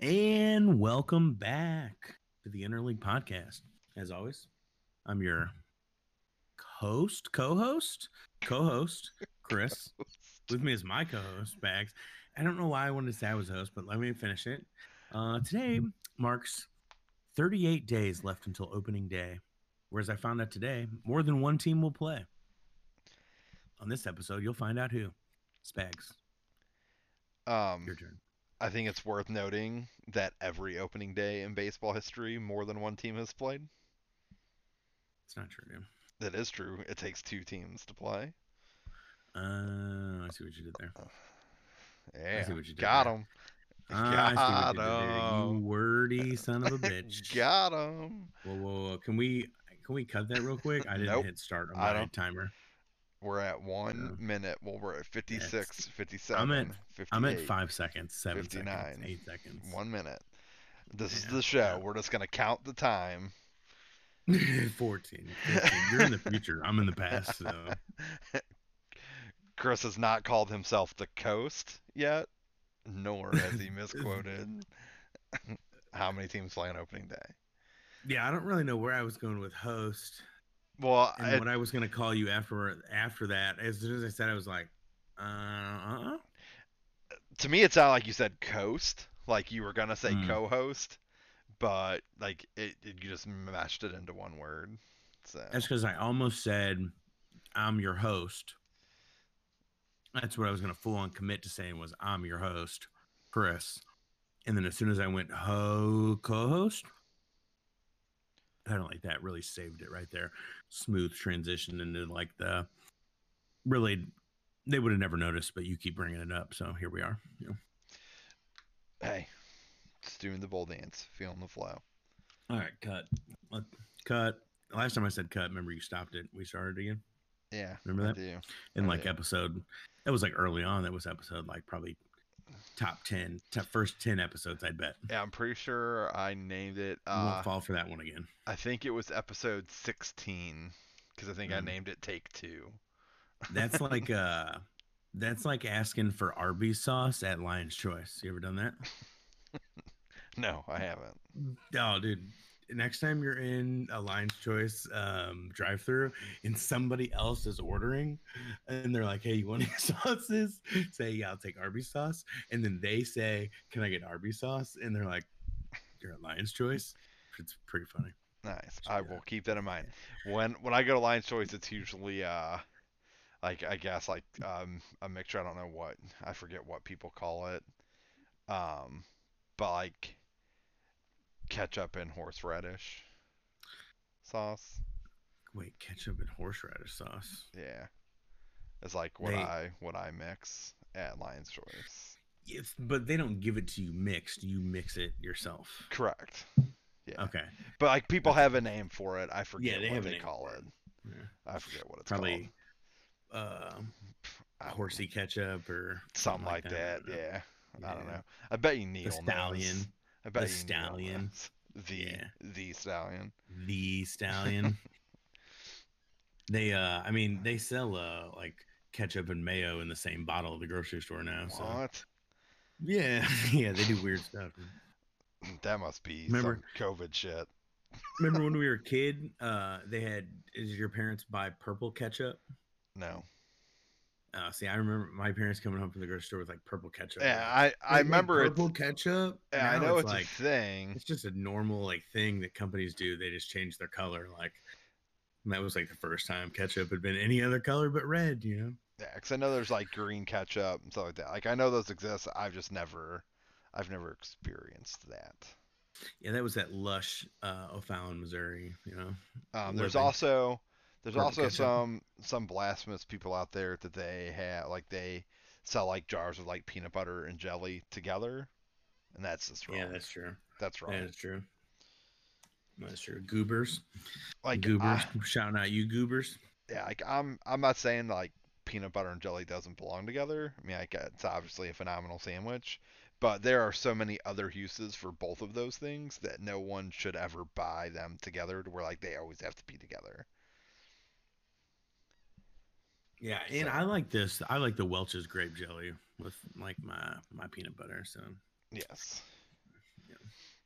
And welcome back to the Interleague Podcast. As always, I'm your host, co-host, co-host, Chris. With me is my co-host, Bags. I don't know why I wanted to say I was host, but let me finish it. Uh, today marks 38 days left until opening day. Whereas I found out today, more than one team will play. On this episode, you'll find out who. Spags, Um, your turn. I think it's worth noting that every opening day in baseball history, more than one team has played. It's not true, dude. That is true. It takes two teams to play. Uh, I see what you did there. Yeah, I see what you did got him. Ah, I see what you did Got there, You 'em. wordy son of a bitch. got him. Whoa, whoa, whoa. Can we can we cut that real quick? I didn't Nope. hit start on my timer. We're at one Yeah. minute. Well, we're at 56, 57, I'm at- 58, I'm at five seconds, seven 59, seconds, eight seconds. One minute. This is the show. yeah. We're just gonna count the time. 14, 15. You're in the future. I'm in the past. So Chris has not called himself the Coast yet, nor has he misquoted how many teams play on opening day. yeah, I don't really know where I was going with host Well, and I, what I was going to call you after after that. As soon as I said, I was like, uh, uh to me, it sounded like you said Coast, like you were gonna say Hmm. co-host, but like it, it, you just mashed it into one word. So That's because I almost said, I'm your host. That's what I was going to full on commit to saying was, I'm your host, Chris. And then as soon as I went, ho, co host, kind of like that really saved it right there. Smooth transition into like the really, they would have never noticed, but you keep bringing it up. So here we are. Know. hey, just doing the bull dance, feeling the flow. All right, cut. Cut. Last time I said cut, remember you stopped it. We started again. Yeah, Remember I that? do. in I like do. episode that was like early on that was episode like probably top 10 top first 10 episodes i'd bet Yeah, I'm pretty sure I named it. Uh, won't fall for that one again I think it was episode 16 because I think I Mm. named it Take Two. that's like uh that's like asking for arby's sauce at lion's choice you ever done that No, I haven't. oh dude next time you're in a lion's choice um drive through and somebody else is ordering and they're like hey you want any sauces say yeah i'll take arby's sauce and then they say can i get arby's sauce and they're like you're at lion's choice it's pretty funny Nice. So, I yeah. will keep that in mind. When when I go to Lion's Choice, it's usually uh, like I guess like um a mixture. I don't know what I forget what people call it. Um, but like ketchup and horseradish sauce. Wait, ketchup and horseradish sauce. Yeah, it's like what They- I what I mix at Lion's Choice. It's, but they don't give it to you mixed. You mix it yourself. Correct. Yeah. Okay. But like people have a name for it. I forget yeah, they what they call for it. Yeah. I forget what it's Probably uh, called. I don't horsey ketchup or something like I that. don't know. Yeah. I don't know. I bet you Neil The stallion. knows. I bet The stallion. The Yeah. the stallion. The stallion. they uh I mean they sell uh like ketchup and mayo in the same bottle at the grocery store now. So What? yeah, yeah, they do weird stuff. That must be Remember- some COVID shit. Remember when we were a kid, uh they had did your parents buy purple ketchup? No. Uh, see, I remember my parents coming home from the grocery store with like purple ketchup. Yeah, Like, I I like- like remember it's purple ketchup. yeah, I know it's, like a thing. it's just a normal like thing that companies do. They just change their color. Like that was like the first time ketchup had been any other color but red. You know. Yeah, because I know there's like green ketchup and stuff like that. Like I know those exist. I've just never, I've never experienced that. Yeah, that was that lush uh, O'Fallon, Missouri. You know. Um, there's they- also there's Purple also ketchup. some some blasphemous people out there that they have like they sell like jars of like peanut butter and jelly together, and that's just wrong. Yeah, that's true. that's wrong. That is true. That's true. Goobers. like goobers. I- Shouting out you goobers. yeah, like I'm I'm not saying like peanut butter and jelly doesn't belong together. I mean, like it's obviously a phenomenal sandwich, but there are so many other uses for both of those things that no one should ever buy them together to where like they always have to be together. Yeah, and I like this. I like the Welch's grape jelly with like my my peanut butter. So Yes.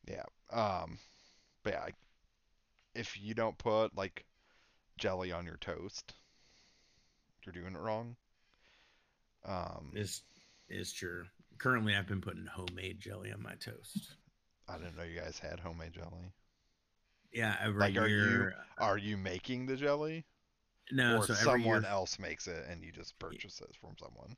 Yeah. Um, but yeah, if you don't put like jelly on your toast, you're doing it wrong. Um, Is is true. Currently, I've been putting homemade jelly on my toast. I didn't know you guys had homemade jelly. Yeah, every Like, are you- Are you making the jelly, No, or so someone year. else makes it and you just purchase it from someone?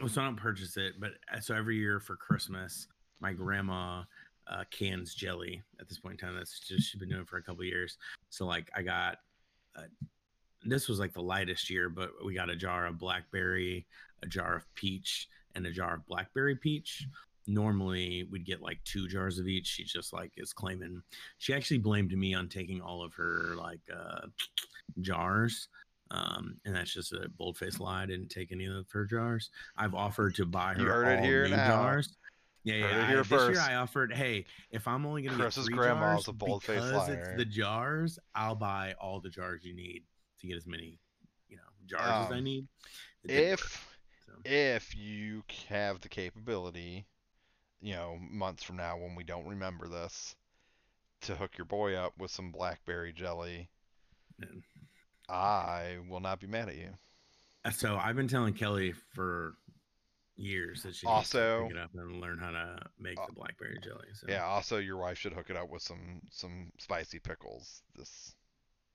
Well, so I don't purchase it, but uh, so every year for Christmas, my grandma uh, cans jelly. At this point in time, that's just she's been doing for a couple years. So like I got, uh, this was like the lightest year, but we got a jar of blackberry, a jar of peach, and a jar of blackberry peach. Normally we'd get like two jars of each. She just like is claiming. She actually blamed me on taking all of her like uh, jars. Um, and that's just a bold faced lie. I didn't take any of her jars. I've offered to buy her You heard it here new now. jars. Yeah, yeah. I- this first. year I offered, hey, if I'm only gonna Chris's get three grandma's jars a bold-faced because liar. it's the jars, I'll buy all the jars you need to get as many, you know, jars as I Um, need. It didn't work, If so. if you have the capability, you know, months from now when we don't remember this, to hook your boy up with some blackberry jelly, I will not be mad at you. Uh, So I've been telling Kelly for years that she needs Also- to pick it up and learn how to make Uh, the blackberry jelly. So. Yeah. Also, your wife should hook it up with some some spicy pickles. This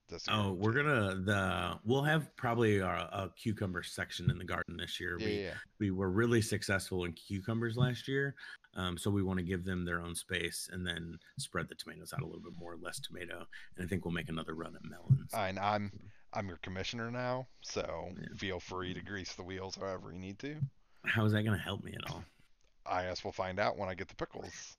this. year, Oh, we're gonna the we'll have probably a, a cucumber section in the garden this year. Yeah, we yeah. we were really successful in cucumbers last year, um, so we want to give them their own space and then spread the tomatoes out a little bit more, less tomato, and I think we'll make another run at melons. And I'm I'm your commissioner now, so Yeah. feel free to grease the wheels however you need to. How is that gonna help me at all? I guess we'll find out when I get the pickles.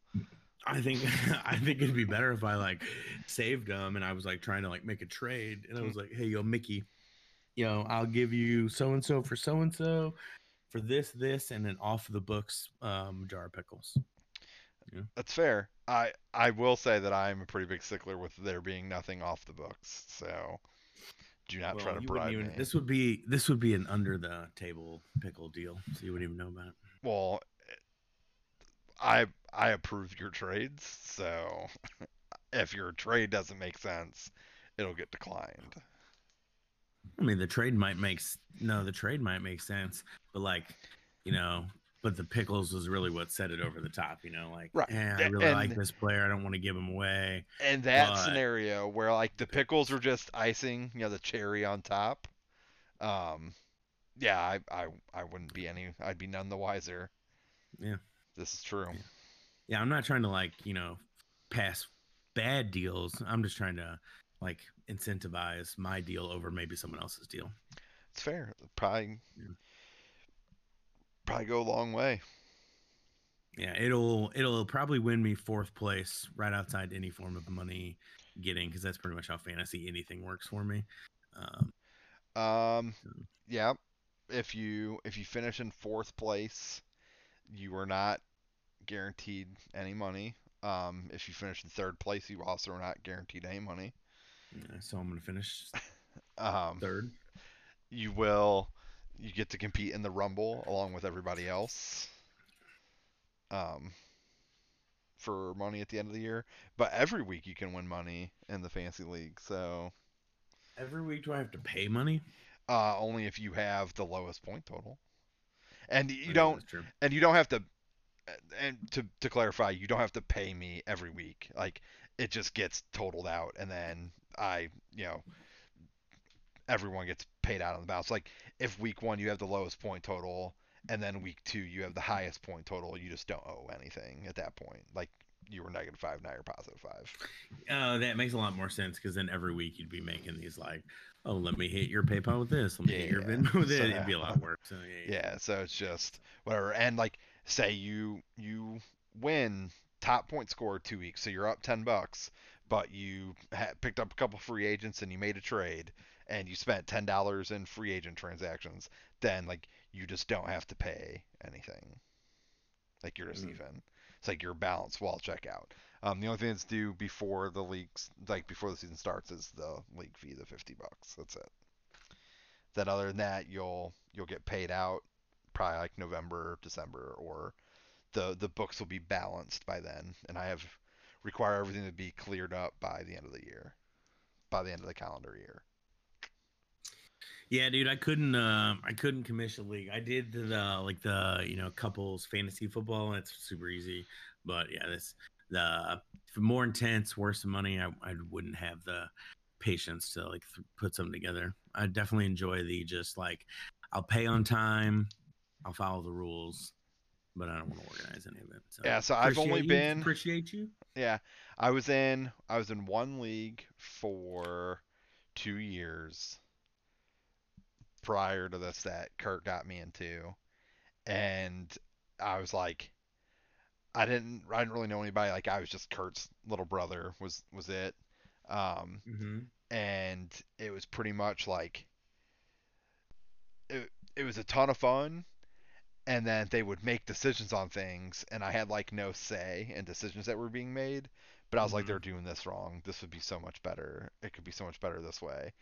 I think I think it'd be better if I like saved them and I was like trying to like make a trade and I was like, hey yo Mickey, you know I'll give you so and so for so and so for this this and then off the books um, jar of pickles. That's fair. I I will say that I'm a pretty big stickler with there being nothing off the books. So do not try Well, to you wouldn't bribe even- me. This would be this would be an under the table pickle deal, so you wouldn't even know about it. Well, I I approve your trades, so if your trade doesn't make sense, it'll get declined. I mean, the trade might make no, the trade might make sense, but like, you know, but the pickles was really what set it over the top. You know, like, Right. eh, I really like this player. I don't want to give him away. And that But- scenario where like the pickles are just icing, you know, the cherry on top. Um, yeah, I I I wouldn't be any. I'd be none the wiser. Yeah. This is true. Yeah, I'm not trying to like, you know, pass bad deals. I'm just trying to like incentivize my deal over maybe someone else's deal. It's fair. Probably Yeah. probably go a long way. Yeah, it'll it'll probably win me fourth place right outside any form of money getting because that's pretty much how fantasy anything works for me. Um, Um, So- yeah. If you if you finish in fourth place, you are not guaranteed any money. Um, if you finish in third place, you also are not guaranteed any money. yeah, so I'm gonna finish Um, third. you will you get to compete in the rumble along with everybody else. Um, for money at the end of the year, but every week you can win money in the fancy league. So Every week, do I have to pay money? uh, only if you have the lowest point total, and you Okay, don't and you don't have to and to to clarify you don't have to pay me every week. Like it just gets totaled out and then i you know everyone gets paid out on the balance. Like if week one you have the lowest point total and then week two you have the highest point total you just don't owe anything at that point. Like you were negative five now you're positive five. Oh, that makes a lot more sense because then every week you'd be making these like, oh, let me hit your PayPal with this, let me hit your Yeah, Venmo with so- it. It'd be a lot work. So yeah, yeah. yeah so it's just whatever. And like say you you win top point score two weeks so you're up 10 bucks but you ha- picked up a couple free agents and you made a trade and you spent $10 in free agent transactions then like you just don't have to pay anything. Like you're just Mm. even it's like your balance will check out um, the only thing that's due before the leagues like before the season starts is the league fee the 50 bucks. That's it. Then other than that you'll you'll get paid out probably like November, December, or the the books will be balanced by then, and I have require everything to be cleared up by the end of the year, by the end of the calendar year. Yeah, dude, I couldn't. Uh, I couldn't commission league. I did the like the you know couples fantasy football, and it's super easy. But yeah, this the more intense, worse money. I I wouldn't have the patience to like th- put something together. I definitely enjoy the just like I'll pay on time, I'll follow the rules, but I don't want to organize any of it. So Yeah, so I've only you, been appreciate you. Yeah, I was in I was in one league for two years prior to this that Kurt got me into, and I was like, I didn't I didn't really know anybody. Like I was just Kurt's little brother was was it, um, Mm-hmm. and it was pretty much like it it was a ton of fun. And then they would make decisions on things, and I had like no say in decisions that were being made. But I was like, Mhm. they're doing this wrong. This would be so much better. It could be so much better this way.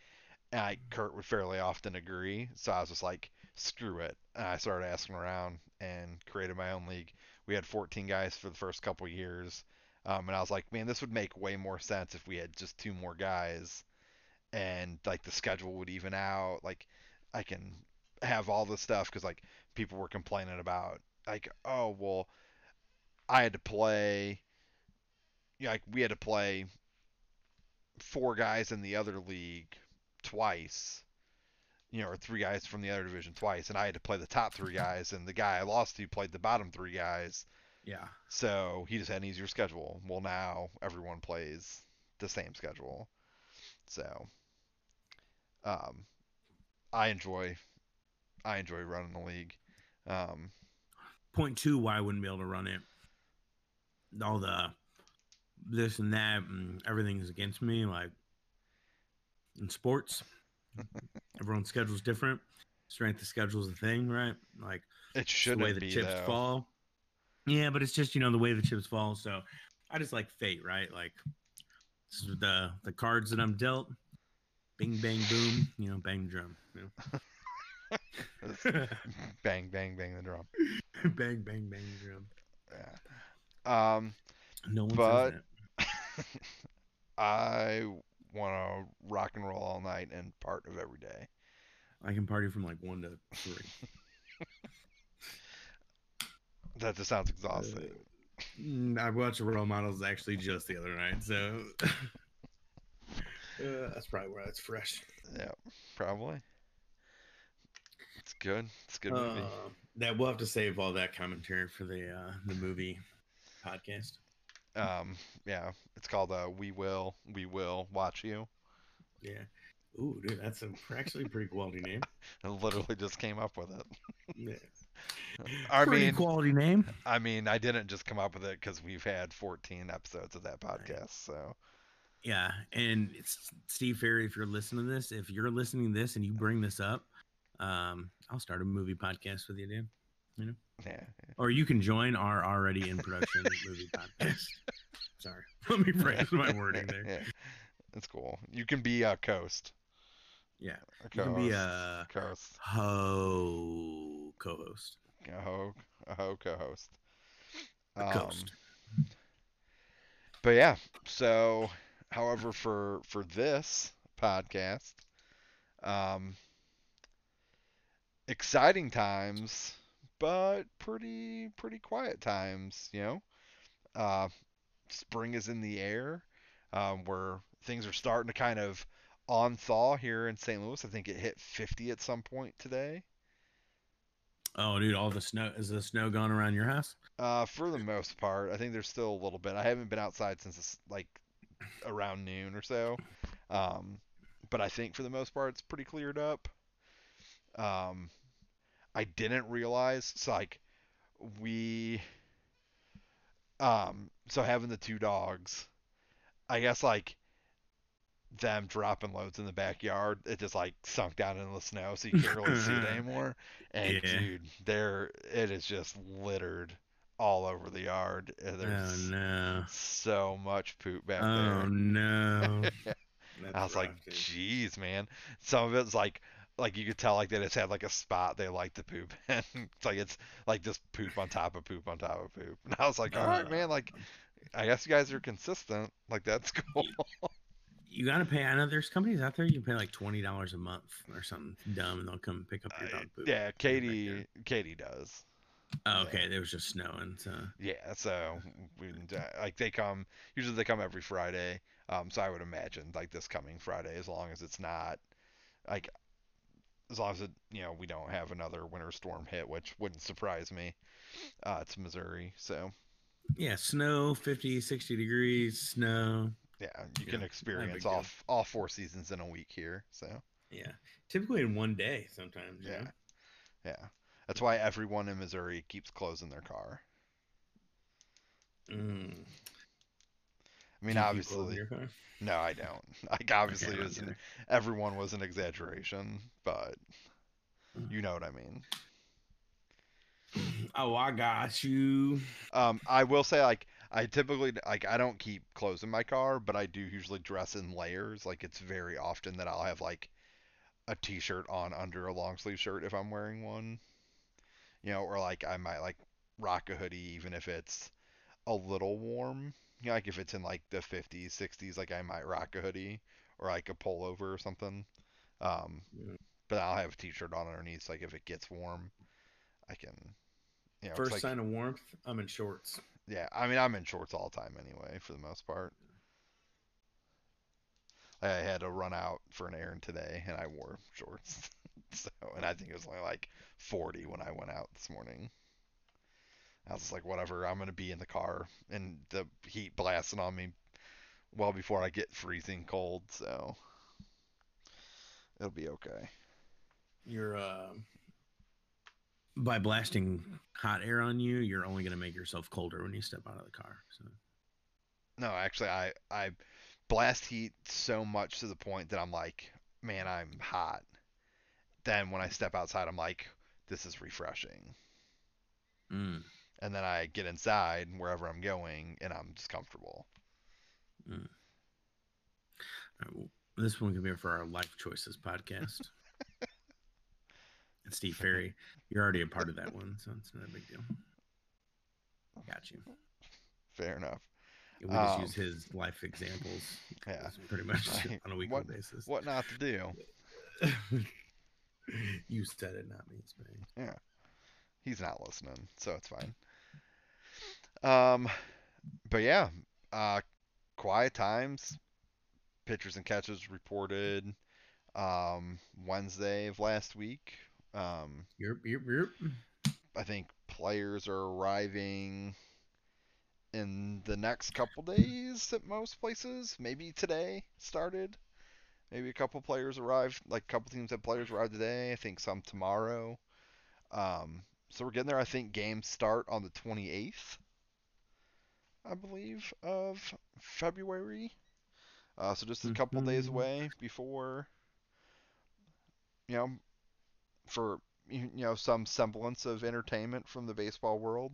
And I, Kurt would fairly often agree. So I was just like, screw it. And I started asking around and created my own league. We had 14 guys for the first couple years. Um, and I was like, man, this would make way more sense if we had just two more guys. And like the schedule would even out. Like I can have all this stuff because like people were complaining about like, oh, well, I had to play like we had to play four guys in the other league twice, you know, or three guys from the other division twice, and I had to play the top three guys, and the guy I lost to played the bottom three guys, Yeah. so he just had an easier schedule. Well, now everyone plays the same schedule, so um, I enjoy I enjoy running the league. Um, Point two, why I wouldn't be able to run it. All the this and that, and everything's against me. Like in sports, everyone's schedule's different. Strength of schedule is a thing, right? Like it it's shouldn't the way the be chips though. fall. Yeah, but it's just you know the way the chips fall. So I just like fate, right? Like this is the the cards that I'm dealt. Bing bang boom, you know, bang drum. You know? bang bang bang the drum. bang bang bang the drum. Yeah. Um, No one But-. I want to rock and roll all night and part of every day. I can party from like one to three. That just sounds exhausting. Mm, I watched Role Models actually just the other night, so uh, that's probably where it's fresh. yeah, probably. Good. It's a good movie. Uh, that we'll have to save all that commentary for the uh, the movie podcast. Um, yeah, it's called uh, "We Will, We Will Watch You." Yeah. Ooh, dude, that's a, actually a pretty quality name. I literally just came up with it. Yeah. I pretty mean, quality name. I mean, I didn't just come up with it because we've had 14 episodes of that podcast. So Yeah, and it's Steve Ferry. If you're listening to this, if you're listening to this and you bring this up, um, I'll start a movie podcast with you, dude. You know? Yeah, Or you can join our already in production movie podcast. Sorry, let me phrase my wording there. yeah, it's cool. You can be a coast. Yeah, A you can be co-host. a coast. ho co-host. A ho, a ho co-host. A Um, coast. But yeah, so however for for this podcast, um exciting times, but pretty pretty quiet times, you know. Uh spring is in the air. Um where things are starting to kind of on thaw here in St. Louis. I think it hit 50 at some point today. Oh, dude, all the snow is the snow gone around your house? Uh, for the most part, I think there's still a little bit. I haven't been outside since it's like around noon or so. Um, but I think for the most part, it's pretty cleared up. Um, I didn't realize, it's like we, um, so having the two dogs, I guess like them dropping loads in the backyard, it just like sunk down into the snow, so you can't really see it anymore. And Yeah. dude, there it is just littered all over the yard. and Oh There's no! so much poop back Oh there. Oh no! I was like, rough, dude. "Jeez, man!" Some of it's like like you could tell like they just had like a spot they like to poop in. it's like it's like just poop on top of poop on top of poop. And I was like, all right, Uh. man, like I guess you guys are consistent. Like that's cool. You gotta pay. I know there's companies out there you can pay like twenty dollars a month or something dumb, and they'll come pick up your Uh, dog poop. yeah, and it back Katie. Katie does. Oh, okay, there was just snowing, so Yeah, so we like they come usually they come every Friday. Um, so I would imagine like this coming Friday, as long as it's not like as long as it you know we don't have another winter storm hit, which wouldn't surprise me. Uh, it's Missouri, so yeah, snow, 50, 60 degrees, snow. yeah, you Yeah, can experience all all four seasons in a week here. So Yeah, typically in one day. Sometimes. Yeah. know? yeah, that's why everyone in Missouri keeps closing their car. Mm. I mean, Do you keep clothes in obviously, no, I don't. Like obviously, was an, everyone was an exaggeration, but Mm. you know what I mean. Oh, I got you. Um, I will say like I typically like I don't keep clothes in my car, but I do usually dress in layers. Like it's very often that I'll have like a t-shirt on under a long sleeve shirt if I'm wearing one. You know, or like I might like rock a hoodie even if it's a little warm. You know, like if it's in like the 50s, 60s, like I might rock a hoodie or like a pullover or something. Um, Yeah. but I'll have a t-shirt on underneath. So like if it gets warm, I can. You know, First like, sign of warmth, I'm in shorts. yeah, I mean, I'm in shorts all the time anyway, for the most part. I had to run out for an errand today, and I wore shorts. so, and I think it was only like 40 when I went out this morning. I was like, whatever, I'm gonna be in the car, and the heat blasting on me well before I get freezing cold, so it'll be okay. You're uh, by blasting hot air on you, you're only gonna make yourself colder when you step out of the car. So No, actually, I I blast heat so much to the point that I'm like, man, I'm hot. Then when I step outside, I'm like, this is refreshing. mm, And then I get inside wherever I'm going, and I'm just comfortable. all right, well, this one could be for our life choices podcast. and Steve Ferry, you're already a part of that one, so it's not a big deal. Got you. Fair enough. We just Um, use his life examples. Yeah. pretty much Like, on a weekly what- basis. What not to do? you said it, not me, Spags. He's not listening, so it's fine. Um, but yeah, uh, quiet times. Pitchers and catches reported um, Wednesday of last week. Um, Yep, yep, yep. I think players are arriving in the next couple days at most places. Maybe today started. Maybe a couple players arrived, like a couple teams had players arrive today. I think some tomorrow. Um, so we're getting there. I think games start on the 28th, I believe, of February. Uh, so just a couple days Mhm. away before, you know, for you know some semblance of entertainment from the baseball world.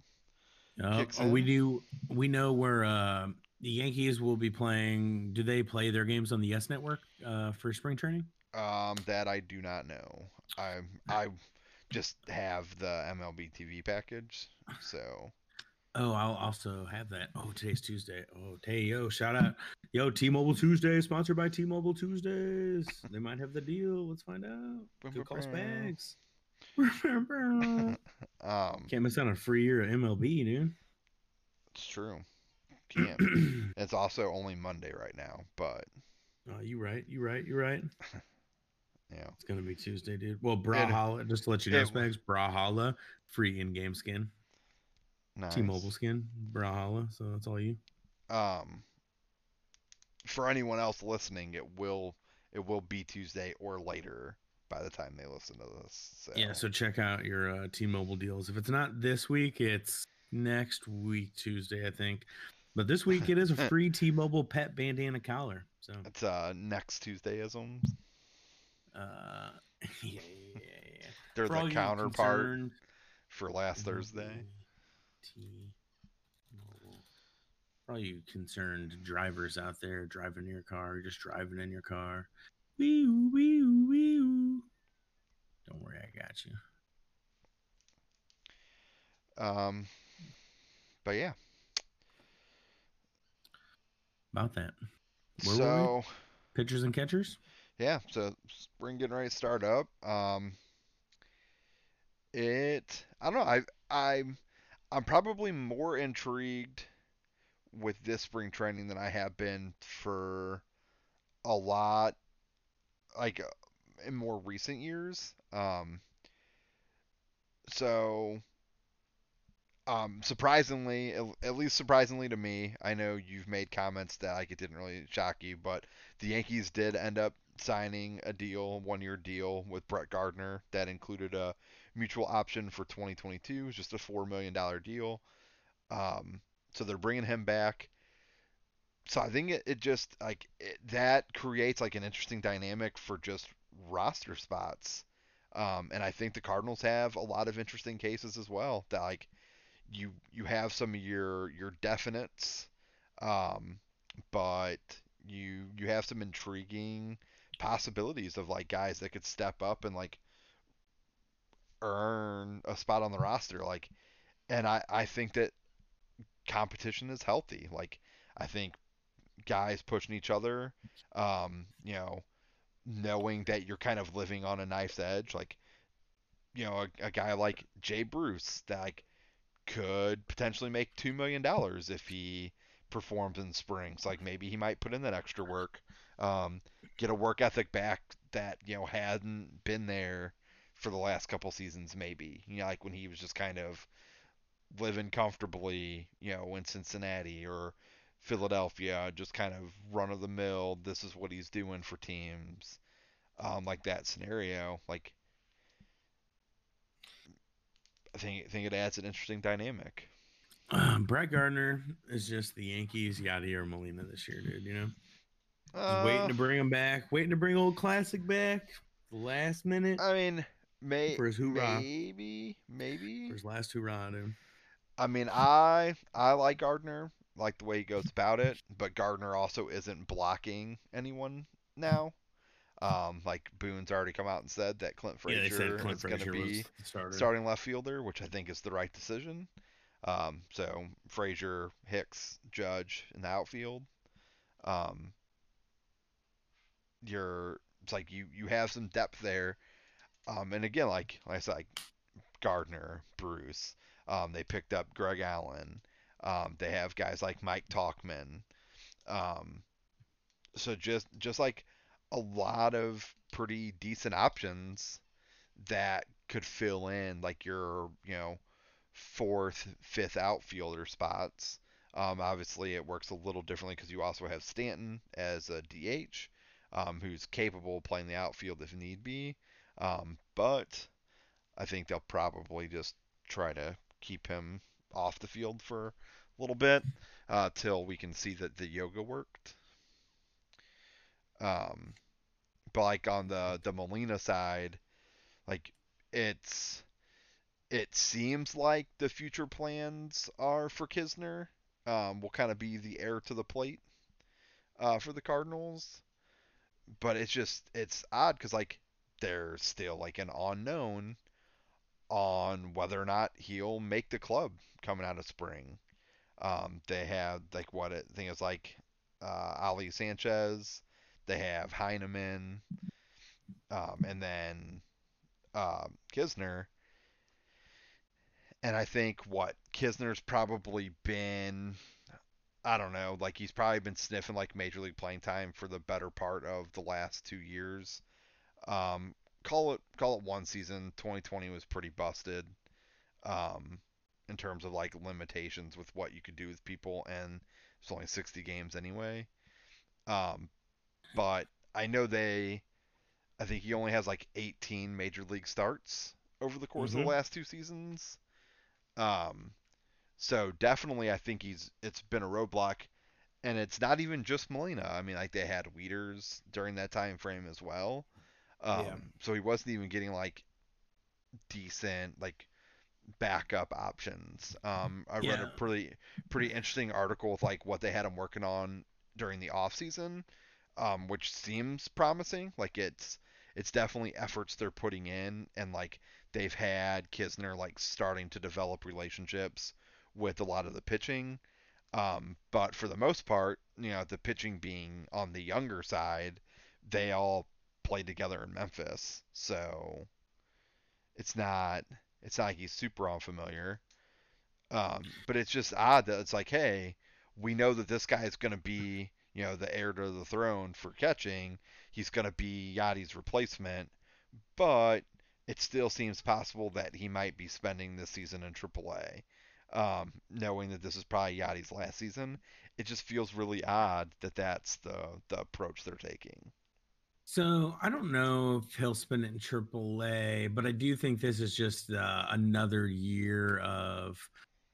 Oh, oh, we do. We know where uh, the Yankees will be playing. Do they play their games on the Yes Network uh, for spring training? Um, that I do not know. I I just have the MLB TV package, so Oh, I'll also have that. Oh, today's Tuesday. Oh, hey, yo, shout out. Yo, T-Mobile Tuesday, sponsored by T-Mobile Tuesdays. They might have the deal. Let's find out. Good call, Spags. um, Can't miss out on a free year of MLB, dude. it's true. Can't. it's also only Monday right now, but oh, you right. You right. You right. yeah. It's gonna be Tuesday, dude. Well, Brawlhalla, just to let you know, Spags, Brawlhalla, free in-game skin, Nice. T-Mobile skin, Brawlhalla. So that's all you. Um, for anyone else listening, it will it will be Tuesday or later by the time they listen to this. So Yeah. So check out your uh, T-Mobile deals. If it's not this week, it's next week Tuesday, I think. But this week it is a free T-Mobile pet bandana collar. So it's uh next Tuesdayism. Uh, yeah, yeah, yeah. They're For the counterpart concerned- for last Thursday. T-Mobile. For all you concerned drivers out there driving your car, just driving in your car. Wee wee wee Don't worry, I got you. Um, but yeah. About that. Where were we? so Pitchers and catchers? Yeah, so spring getting ready to start up. Um, it I don't know. I I'm I'm probably more intrigued with this spring training than I have been for a lot like uh, in more recent years. Um, so um, surprisingly, at- least surprisingly to me, I know you've made comments that like it didn't really shock you, but the Yankees did end up signing a deal, one year deal with Brett Gardner that included a mutual option for 2022, It was just a four million dollar deal. Um, so they're bringing him back. So I think it, it just like it, that creates like an interesting dynamic for just roster spots. Um, and I think the Cardinals have a lot of interesting cases as well that like you you have some of your your definites, um, but you you have some intriguing possibilities of like guys that could step up and like earn a spot on the roster. Like, and I I think that competition is healthy. Like, I think guys pushing each other, um, you know, knowing that you're kind of living on a knife's edge. Like, you know, a, a guy like Jay Bruce that like could potentially make two million dollars if he performs in springs. Like maybe he might put in that extra work, um, get a work ethic back that you know hadn't been there for the last couple seasons. Maybe you know, like when he was just kind of living comfortably, you know, in Cincinnati or Philadelphia, just kind of run of the mill. This is what he's doing for teams, um, like that scenario. Like I think think it adds an interesting dynamic. Uh, Brett Gardner is just the Yankees Yadier Molina this year, dude. You know, Uh, waiting to bring him back, waiting to bring old classic back. Last minute I mean, may for his hoorah, maybe maybe. for his last hoorah, dude. I mean, I I like Gardner, like the way he goes about it, but Gardner also isn't blocking anyone now. Um, like Boone's already come out and said that Clint Yeah, Frazier said Clint is going to be was the starter. starting left fielder, which I think is the right decision. Um, so Frazier, Hicks, Judge in the outfield. Um, you're it's like you you have some depth there. Um, and again, like like I said, like Gardner, Bruce. Um, they picked up Greg Allen. Um, they have guys like Mike Tauchman. Um, so just just like a lot of pretty decent options that could fill in like your you know fourth, fifth outfielder spots. Um, obviously, it works a little differently because you also have Stanton as a DH, um, who's capable of playing the outfield if need be. Um, but I think they'll probably just try to keep him off the field for a little bit uh, till we can see that the yoga worked. Um, but like on the the Molina side, like it's it seems like the future plans are for Knizner. Um, will kind of be the heir to the plate uh, for the Cardinals, but it's just it's odd because like there's still like an unknown on whether or not he'll make the club coming out of spring. Um, they have like what I think is like uh, Ali Sanchez. They have Heineman, um, and then uh, Knizner. And I think what Knizner's probably been, I don't know, like he's probably been sniffing like major league playing time for the better part of the last two years. Um, call it call it one season. 2020 was pretty busted. Um, in terms of like limitations with what you could do with people, and it's only 60 games anyway. Um, but I know they, I think he only has like 18 major league starts over the course of Mhm. the last two seasons. Um, so definitely, I think he's it's been a roadblock, and it's not even just Molina. I mean, like they had Wieters during that time frame as well. Um, Yeah. so he wasn't even getting like decent like backup options. Um, I read a pretty pretty interesting article with like what they had him working on during the off season, um, which seems promising. Like it's it's definitely efforts they're putting in, and like they've had Knizner like starting to develop relationships with a lot of the pitching. Um, but for the most part, you know, the pitching being on the younger side, they all played together in Memphis, so it's not it's not like he's super unfamiliar. Um, but it's just odd that it's like, hey, we know that this guy is going to be, you know, the heir to the throne for catching. He's going to be Yadi's replacement, but it still seems possible that he might be spending this season in AAA. Um, knowing that this is probably Yadi's last season, it just feels really odd that that's the the approach they're taking. So I don't know if he'll spend it in AAA, but I do think this is just uh, another year of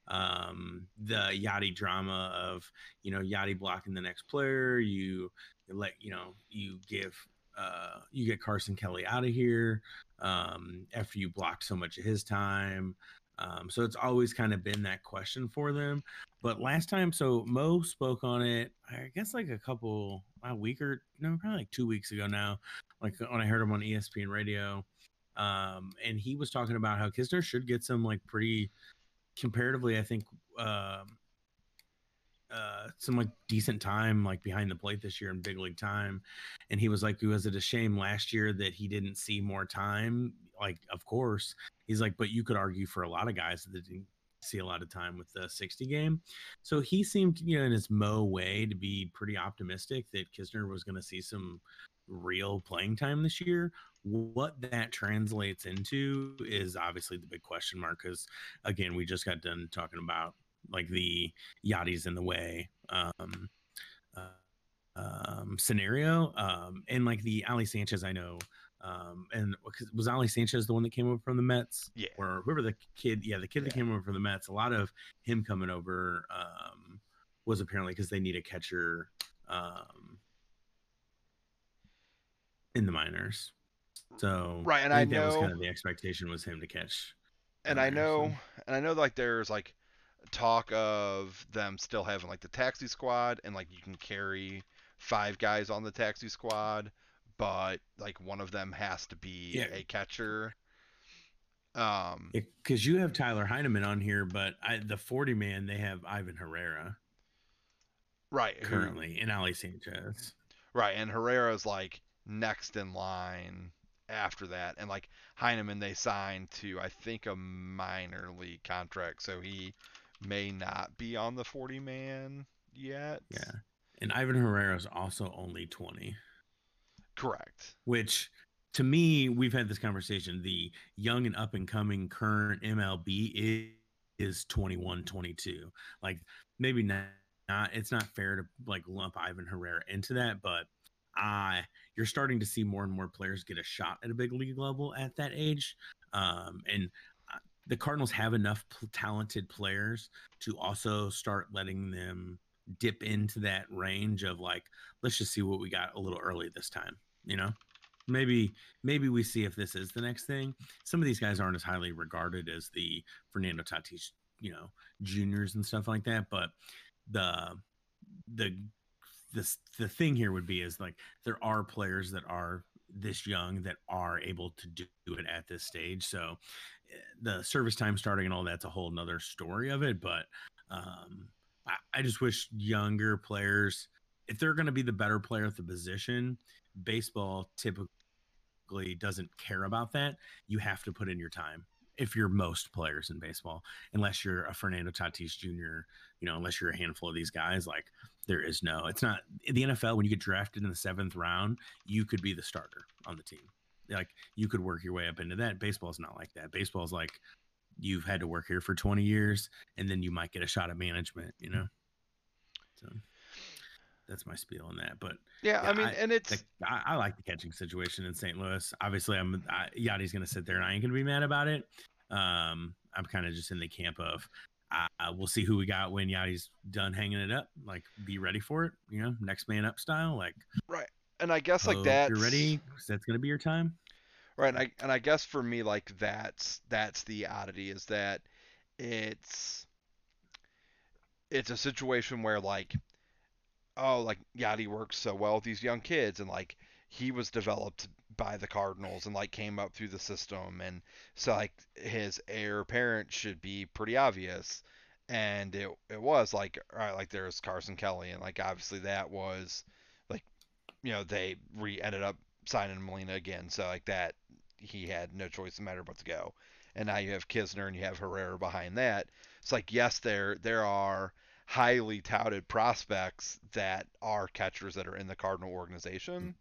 um, the Yadi drama of you know Yadi blocking the next player. You let you know you give uh, you get Carson Kelly out of here um, after you blocked so much of his time. Um, so it's always kind of been that question for them. But last time, so Mo spoke on it, I guess like a couple, a week or no, probably like two weeks ago now, like when I heard him on ESPN radio. Um, and he was talking about how Knizner should get some like pretty comparatively, I think, um, uh, some like decent time like behind the plate this year in big league time and he was like was it a shame last year that he didn't see more time like of course he's like but you could argue for a lot of guys that didn't see a lot of time with the 60 game so he seemed you know in his mo way to be pretty optimistic that Knizner was going to see some real playing time this year what that translates into is obviously the big question mark because again we just got done talking about like the Yadi's in the way um, uh, um, scenario, um, and like the Ali Sanchez, I know. Um, and was Ali Sanchez the one that came over from the Mets? Yeah. Or whoever the kid, yeah, the kid yeah. that came over from the Mets. A lot of him coming over um, was apparently because they need a catcher um, in the minors. So right, and I, I know that was kind of the expectation was him to catch. And I know, so. and I know, like there's like talk of them still having like the taxi squad and like you can carry five guys on the taxi squad, but like one of them has to be yeah. a catcher. Um, because you have Tyler Heineman on here, but I, the 40 man they have Ivan Herrera, right? Currently, who, in Ali Sanchez, right? And Herrera's like next in line after that, and like Heineman they signed to I think a minor league contract, so he may not be on the 40 man yet. Yeah. And Ivan Herrera is also only 20. Correct. Which to me, we've had this conversation. The young and up and coming current MLB is, is 21, 22. Like maybe not, not, it's not fair to like lump Ivan Herrera into that, but I you're starting to see more and more players get a shot at a big league level at that age. Um, and the Cardinals have enough p- talented players to also start letting them dip into that range of like, let's just see what we got a little early this time, you know? Maybe maybe we see if this is the next thing. Some of these guys aren't as highly regarded as the Fernando Tatis, you know, juniors and stuff like that, but the the the the thing here would be is like there are players that are this young that are able to do it at this stage. So the service time starting and all that's a whole nother story of it. But um, I, I just wish younger players, if they're going to be the better player at the position, baseball typically doesn't care about that. You have to put in your time if you're most players in baseball, unless you're a Fernando Tatis Jr., you know, unless you're a handful of these guys, like there is no, it's not the NFL. When you get drafted in the seventh round, you could be the starter on the team like you could work your way up into that. Baseball's not like that. Baseball's like you've had to work here for 20 years and then you might get a shot at management, you know? So that's my spiel on that. But yeah, yeah I mean, I, and it's, I, I, like the catching situation in St. Louis. Obviously, I'm, I, Yadi's going to sit there and I ain't going to be mad about it. Um, I'm kind of just in the camp of, uh, we'll see who we got when Yadi's done hanging it up. Like, be ready for it, you know, next man up style. Like, right and I guess like that. You're ready. That's gonna be your time. Right, and I and I guess for me like that's that's the oddity is that it's it's a situation where like oh like Yadi works so well with these young kids and like he was developed by the Cardinals and like came up through the system and so like his heir apparent should be pretty obvious. And it it was like like there's Carson Kelly and like obviously that was like you know they re ended up signing Molina again so like that he had no choice no matter but to go. And now you have Knizner and you have Herrera behind that. It's like yes there there are highly touted prospects that are catchers that are in the Cardinal organization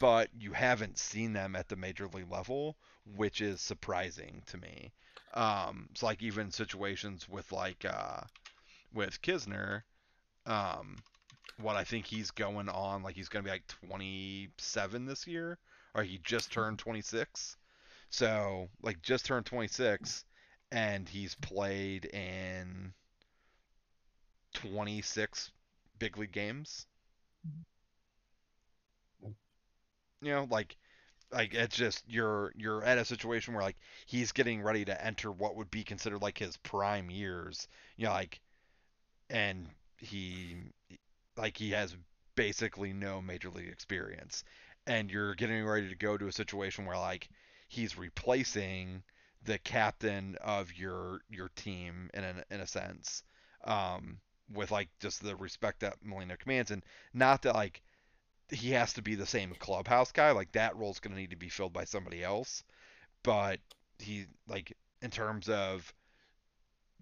but you haven't seen them at the major league level which is surprising to me. Um, it's like even situations with like uh, with Knizner, um, what I think he's going on, like he's gonna be like 27 this year, or he just turned 26. So like just turned 26, and he's played in 26 big league games. You know, like like it's just you're you're at a situation where like he's getting ready to enter what would be considered like his prime years. You know like and he like he has basically no major league experience. And you're getting ready to go to a situation where like he's replacing the captain of your your team in a, in a sense. Um with like just the respect that Molina commands and not that like he has to be the same clubhouse guy. Like that role's going to need to be filled by somebody else. But he like in terms of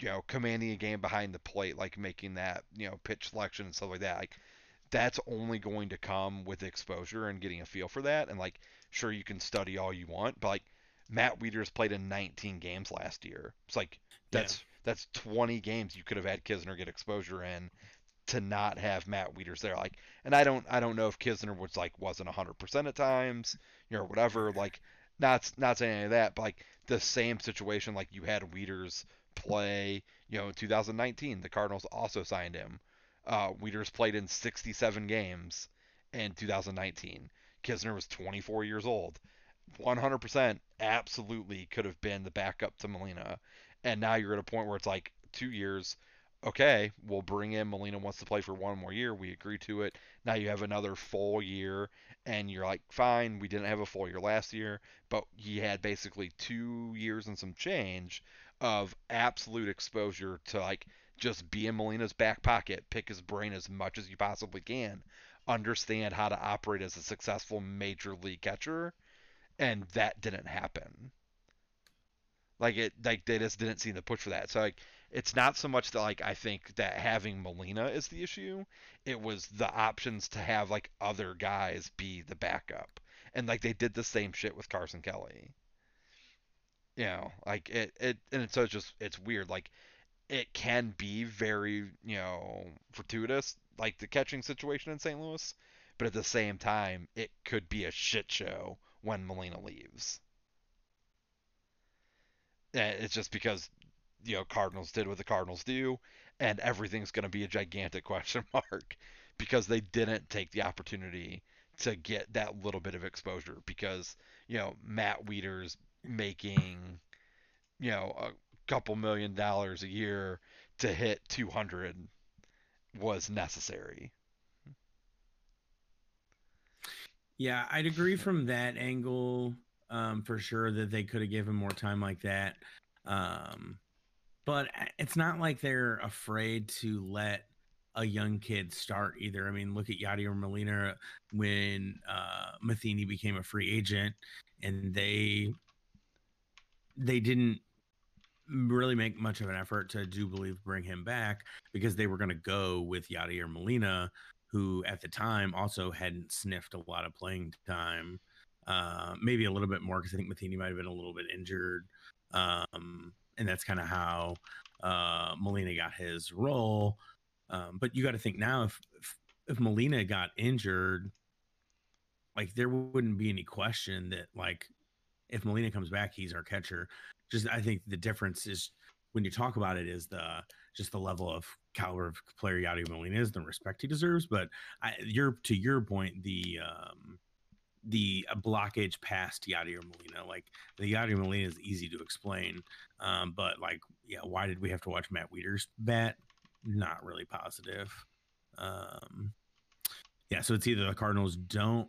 you know commanding a game behind the plate, like making that you know pitch selection and stuff like that. Like that's only going to come with exposure and getting a feel for that. And like sure you can study all you want, but like Matt Wieters played in 19 games last year. It's like that's. That's 20 games you could have had Knizner get exposure in to not have Matt Wieters there. Like, and I don't I don't know if Knizner was like wasn't 100% at times, you know, whatever. Like, not not saying any of that, but like the same situation like you had Wieters play, you know, in 2019, the Cardinals also signed him. Uh, Wieters played in 67 games in 2019. Knizner was 24 years old. 100% absolutely could have been the backup to Molina. And now you're at a point where it's like two years okay, we'll bring in Molina wants to play for one more year. We agree to it. Now you have another full year, and you're like, fine, we didn't have a full year last year, but he had basically two years and some change of absolute exposure to like just be in Molina's back pocket, pick his brain as much as you possibly can, understand how to operate as a successful major league catcher, and that didn't happen. Like it, like they just didn't see the push for that. So like it's not so much that like I think that having Molina is the issue. It was the options to have like other guys be the backup. And like they did the same shit with Carson Kelly. You know, like it it and so it's just it's weird. Like it can be very, you know, fortuitous, like the catching situation in St. Louis, but at the same time, it could be a shit show when Molina leaves. It's just because you know Cardinals did what the Cardinals do, and everything's going to be a gigantic question mark because they didn't take the opportunity to get that little bit of exposure because you know Matt Wieters making you know a couple million dollars a year to hit 200 was necessary. Yeah, I'd agree from that angle um, for sure that they could have given more time like that. Um, but uh, it's not like they're afraid to let a young kid start either. I mean, look at Yadier Molina when uh, Matheny became a free agent, and they they didn't really make much of an effort to do believe bring him back because they were going to go with Yadier Molina, who at the time also hadn't sniffed a lot of playing time, uh, maybe a little bit more because I think Matheny might have been a little bit injured. Um, and that's kind of how uh, Molina got his role. Um, but you got to think now if, if if Molina got injured, like there wouldn't be any question that like if Molina comes back, he's our catcher. Just I think the difference is when you talk about it is the just the level of caliber of player Yadi Molina is, the respect he deserves. But I, you're to your point, the um, the blockage past Yadier Molina. Like the Yadier Molina is easy to explain, um, but like, yeah, why did we have to watch Matt Wieters bat? Not really positive. Um, yeah, so it's either the Cardinals don't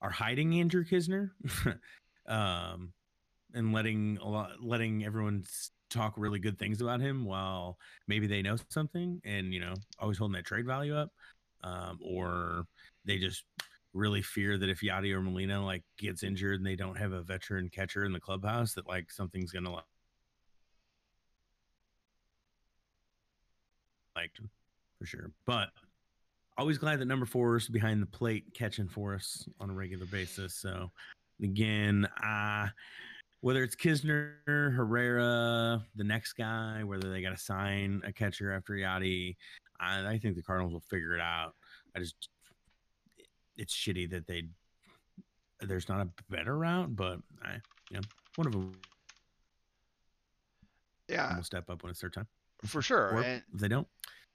are hiding Andrew Knizner, um, and letting a lot, letting everyone talk really good things about him while maybe they know something and you know always holding that trade value up, um, or they just really fear that if Yadi or Molina like gets injured and they don't have a veteran catcher in the clubhouse that like something's gonna like like for sure. But always glad that number four is behind the plate catching for us on a regular basis. So again, uh whether it's Knizner, Herrera, the next guy, whether they got to sign a catcher after Yadi, I, I think the Cardinals will figure it out. I just it's shitty that they there's not a better route, but I you know one of them yeah will step up when it's their time for sure. Or and, if they don't,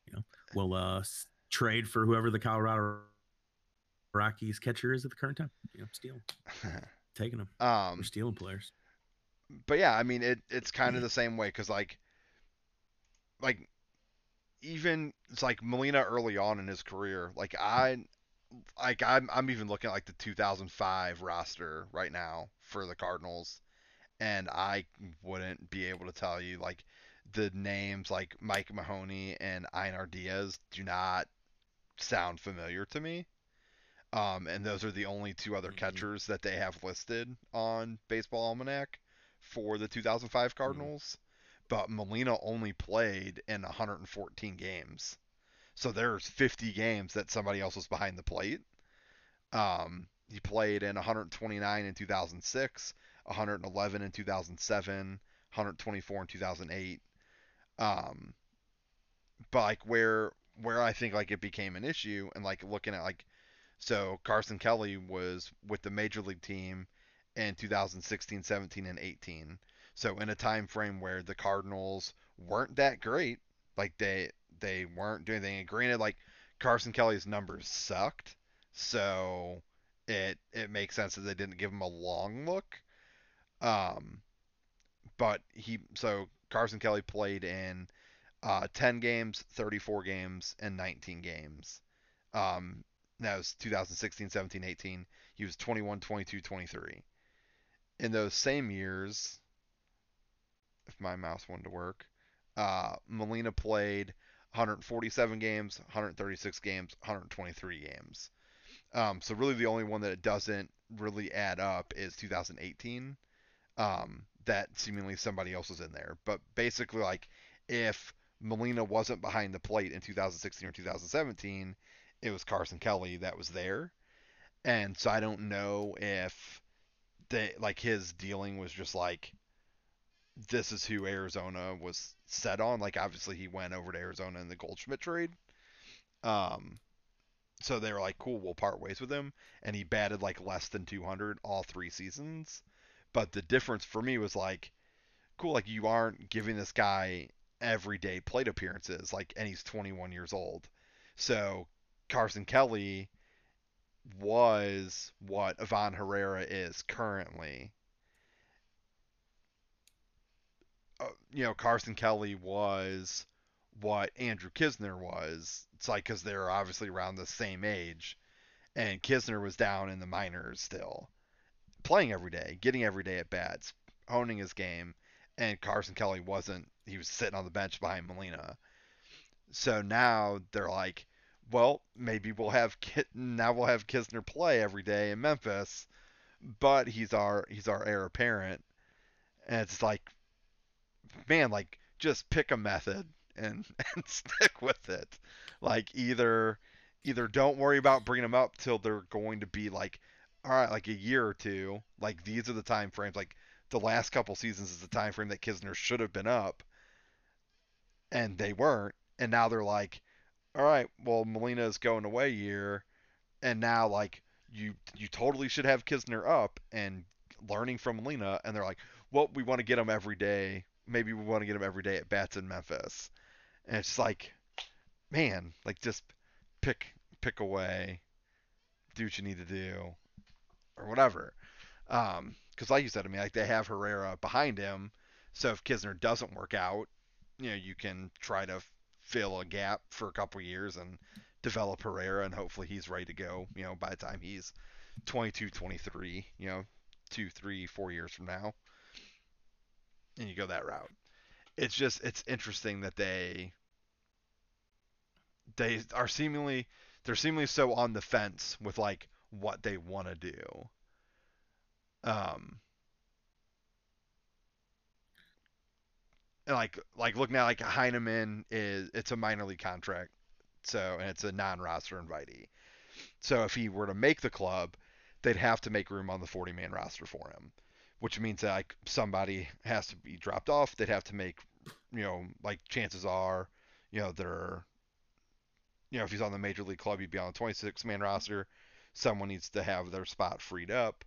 you know, we'll uh trade for whoever the Colorado Rockies catcher is at the current time. You know, steal taking them. Um, We're stealing players. But yeah, I mean it. It's kind of the same way because like, like, even it's like Molina early on in his career. Like I, like I'm I'm even looking at like the 2005 roster right now for the Cardinals, and I wouldn't be able to tell you like the names like Mike Mahoney and Einar Diaz do not sound familiar to me. Um, and those are the only two other Mhm. catchers that they have listed on Baseball Almanac for the 2005 Cardinals. But Molina only played in 114 games. So there's 50 games that somebody else was behind the plate. Um, he played in 129 in 2006, 111 in 2007, 124 in 2008. Um, but like where where I think like it became an issue and like looking at like so Carson Kelly was with the major league team in 2016, 17 and 18. So in a time frame where the Cardinals weren't that great, like they they weren't doing anything. And granted, like Carson Kelly's numbers sucked, so it it makes sense that they didn't give him a long look. Um, but he so Carson Kelly played in uh, 10 games, 34 games, and 19 games. Um, that was 2016, 17, 18. He was 21, 22, 23. In those same years, if my mouse wanted to work, uh, Molina played 147 games, 136 games, 123 games. Um, so really the only one that it doesn't really add up is 2018. Um, that seemingly somebody else was in there. But basically, like if Molina wasn't behind the plate in 2016 or 2017, it was Carson Kelly that was there. And so I don't know if they like his dealing was just like this is who Arizona was set on. Like obviously he went over to Arizona in the Goldschmidt trade. Um so they were like, cool, we'll part ways with him. And he batted like less than 200 all three seasons. But the difference for me was like, cool, like you aren't giving this guy everyday plate appearances, like, and he's 21 years old. So Carson Kelly was what Ivan Herrera is currently. Uh, you know, Carson Kelly was what Andrew Knizner was. It's like because they're obviously around the same age, and Knizner was down in the minors still, playing every day, getting every day at bats, honing his game, and Carson Kelly wasn't. He was sitting on the bench behind Molina. So now they're like, well, maybe we'll have now we'll have Knizner play every day in Memphis, but he's our he's our heir apparent, and it's like, man, like just pick a method and and stick with it. Like either either don't worry about bringing them up till they're going to be like, all right, like a year or two. Like these are the time frames. Like the last couple seasons is the time frame that Knizner should have been up, and they weren't. And now they're like, all right, well Molina is going away year, and now like you you totally should have Knizner up and learning from Molina, and they're like, well we want to get him every day. Maybe we want to get him every day at bats in Memphis, and it's like, man, like just pick pick away, do what you need to do, or whatever. Um, because like you said, I mean, like they have Herrera behind him, so if Knizner doesn't work out, you know, you can try to fill a gap for a couple years and develop Herrera, and hopefully he's ready to go. You know, by the time he's 22, 23, you know, two, three, four years from now, and you go that route. It's just it's interesting that they they are seemingly they're seemingly so on the fence with like what they want to do. Um, and like like looking at like Heineman is it's a minor league contract, so and it's a non-roster invitee. So if he were to make the club, they'd have to make room on the 40-man roster for him, which means that like somebody has to be dropped off. They'd have to make, you know, like chances are, you know, they're, you know, if he's on the major league club, he'd be on the 26-man roster. Someone needs to have their spot freed up,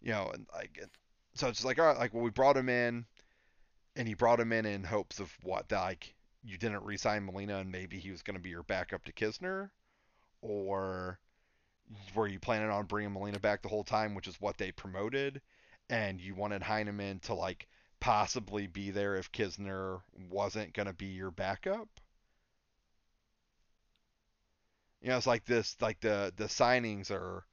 you know, and like, so it's like all right, like well, we brought him in, and he brought him in in hopes of what that like you didn't re-sign Molina and maybe he was going to be your backup to Knizner, or were you planning on bringing Molina back the whole time, which is what they promoted, and you wanted Heineman to like possibly be there if Knizner wasn't going to be your backup? You know, it's like this, like the the signings are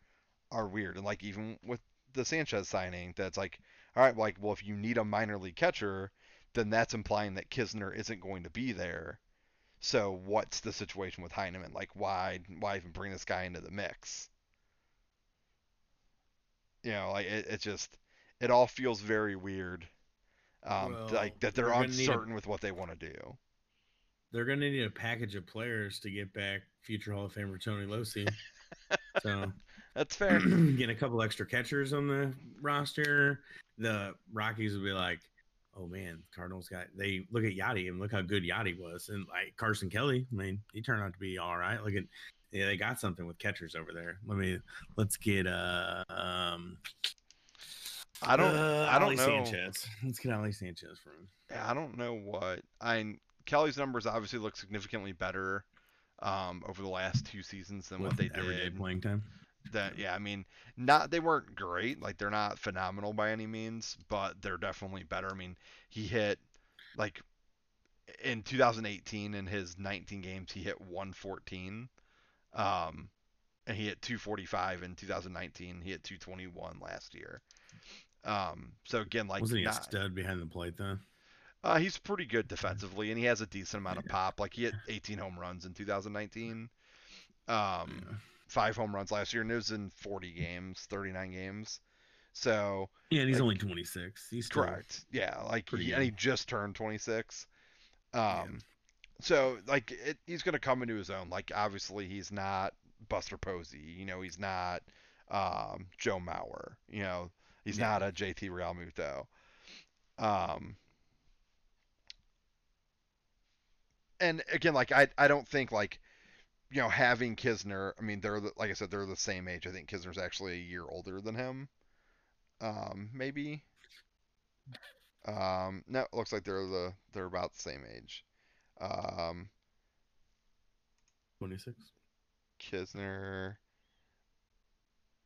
are weird, and like even with the Sanchez signing, that's like, all right, like well, if you need a minor league catcher, then that's implying that Knizner isn't going to be there. So what's the situation with Heineman? Like why why even bring this guy into the mix? You know, like it, it just it all feels very weird. Um, Well, like that they're gonna a- uncertain with what they want to do. They're going to need a package of players to get back future Hall of Famer Tony Losi. so That's fair. get a couple extra catchers on the roster. The Rockies will be like, oh man, Cardinals got they look at Yadi and look how good Yadi was, and like Carson Kelly. I mean, he turned out to be all right. Look at yeah, they got something with catchers over there. Let me let's get uh um I don't uh, I don't know. Sanchez. Let's get Ali Sanchez for him. Yeah, I don't know what I Kelly's numbers obviously look significantly better um, over the last two seasons than what with they everyday did. playing time. That yeah, I mean, not they weren't great, like they're not phenomenal by any means, but they're definitely better. I mean, he hit like in 2018 in his 19 games he hit 114, um, and he hit 245 in 2019. He hit 221 last year. Um, so again, like Wasn't he a not- stud behind the plate then? uh, he's pretty good defensively, and he has a decent amount of pop. Like he hit 18 home runs in 2019, um, Yeah. five home runs last year, and it was in 40 games, 39 games. So Yeah, and he's like- only 26. He's correct, yeah. Like he, and he just turned 26. Um, Yeah. so like it, he's gonna come into his own. Like obviously he's not Buster Posey, you know, he's not um, Joe Mauer, you know, he's Yeah. not a JT Realmuto. Um, and again, like I, I don't think like, you know, having Knizner. I mean, they're the, like I said, they're the same age. I think Knizner's actually a year older than him. Um, maybe. Um, no, it looks like they're the they're about the same age. Um, 26. Knizner.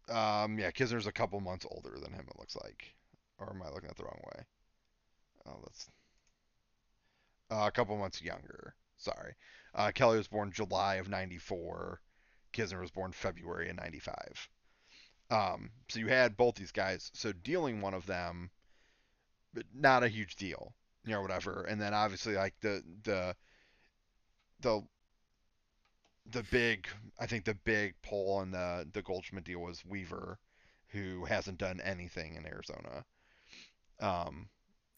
Um, yeah, Knizner's a couple months older than him. It looks like, or am I looking at the wrong way? Oh, that's uh, a couple months younger. Sorry. Uh, Kelly was born July of '94. Knizner was born February of '95. Um, so you had both these guys. So dealing one of them, but not a huge deal, you know, whatever. And then obviously like the the the the big I think the big pull on the the Goldschmidt deal was Weaver, who hasn't done anything in Arizona. Um,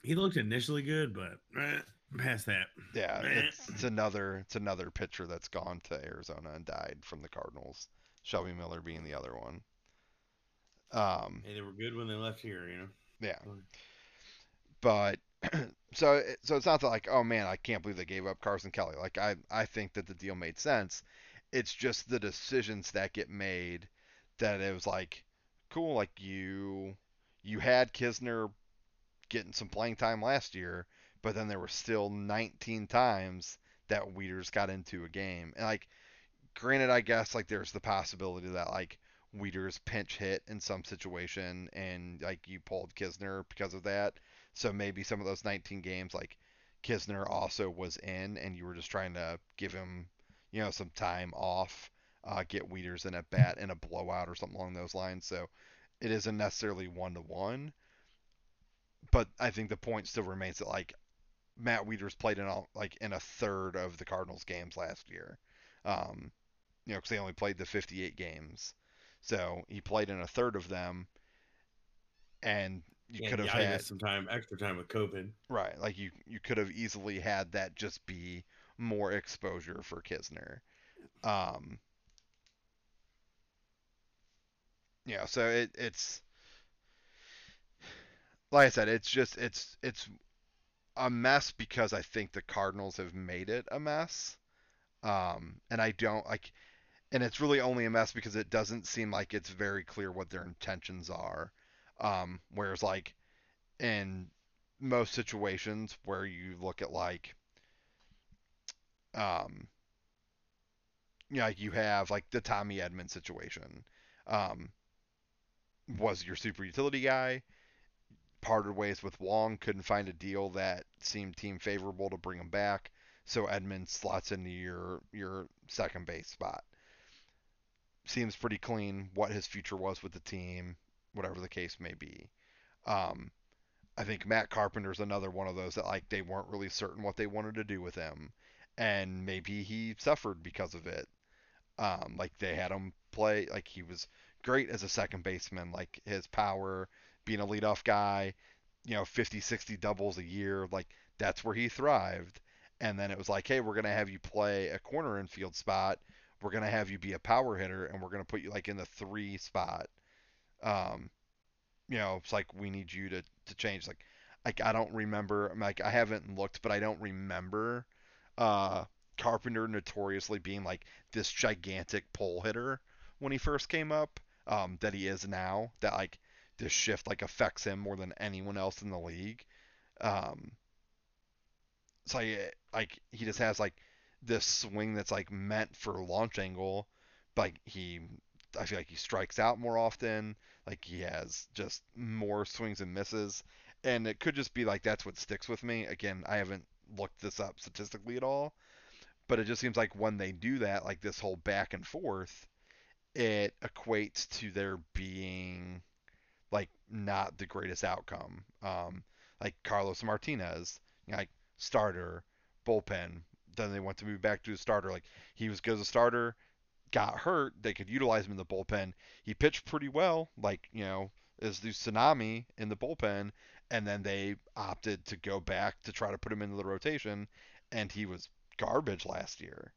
He looked initially good, but eh, past that. yeah, Meh. it's, it's another it's another pitcher that's gone to Arizona and died from the Cardinals. Shelby Miller being the other one. Um, Hey, they were good when they left here, you know. yeah, but so so it's not like oh man I can't believe they gave up Carson Kelly. Like I I think that the deal made sense. It's just the decisions that get made that it was like cool like you you had Knizner getting some playing time last year, but then there were still 19 times that Wieters got into a game. And like granted I guess like there's the possibility that like Wieters pinch hit in some situation and like you pulled Knizner because of that. So maybe some of those 19 games, like Knizner also was in, and you were just trying to give him, you know, some time off uh, get Wieters in at bat in a blowout or something along those lines. So it isn't necessarily one to one. But I think the point still remains that like Matt Wieters played in all, like in a third of the Cardinals games last year. Um, you know, because they only played the 58 games. So he played in a third of them, and you could have had some time, extra time with COVID. Right, like you you could have easily had that just be more exposure for Knizner. Um, yeah, so it it's like I said, it's just it's it's a mess because I think the Cardinals have made it a mess. Um, and I don't like and it's really only a mess because it doesn't seem like it's very clear what their intentions are. Um, whereas like in most situations where you look at like um you know, you have like the Tommy Edman situation. Um, was your super utility guy, parted ways with Wong, couldn't find a deal that seemed team favorable to bring him back, so Edman slots into your your second base spot. Seems pretty clean what his future was with the team, whatever the case may be. Um, I think Matt Carpenter's another one of those that like they weren't really certain what they wanted to do with him, and maybe he suffered because of it. Um, like they had him play like he was great as a second baseman, like his power, being a leadoff guy, you know, 50, 60 doubles a year, like that's where he thrived. And then it was like, hey, we're gonna have you play a corner infield spot. We're gonna have you be a power hitter, and we're gonna put you like in the three spot. Um, you know, it's like we need you to to change. Like, like I don't remember. Like I haven't looked, but I don't remember uh, Carpenter notoriously being like this gigantic pole hitter when he first came up. Um, that he is now. That like this shift like affects him more than anyone else in the league. Um, so like, like he just has like this swing that's like meant for launch angle, but like he I feel like he strikes out more often. Like he has just more swings and misses, and it could just be like that's what sticks with me. Again, I haven't looked this up statistically at all, but it just seems like when they do that, like this whole back and forth, it equates to there being like not the greatest outcome. Um, like Carlos Martinez, like starter, bullpen. Then they want to move back to a starter. Like he was good as a starter, got hurt, they could utilize him in the bullpen. He pitched pretty well, like, you know, as the tsunami in the bullpen, and then they opted to go back to try to put him into the rotation, and he was garbage last year.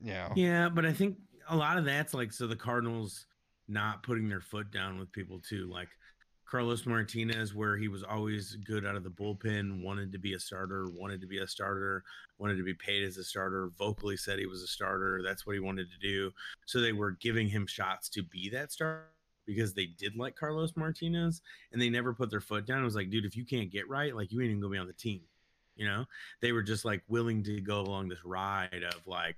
Know? Yeah, but I think a lot of that's like so the Cardinals not putting their foot down with people too. Like Carlos Martinez, where he was always good out of the bullpen, wanted to be a starter, wanted to be a starter, wanted to be paid as a starter, vocally said he was a starter. That's what he wanted to do. So they were giving him shots to be that starter because they did like Carlos Martinez and they never put their foot down. It was like, dude, if you can't get right, like you ain't even gonna be on the team. You know, they were just like willing to go along this ride of like,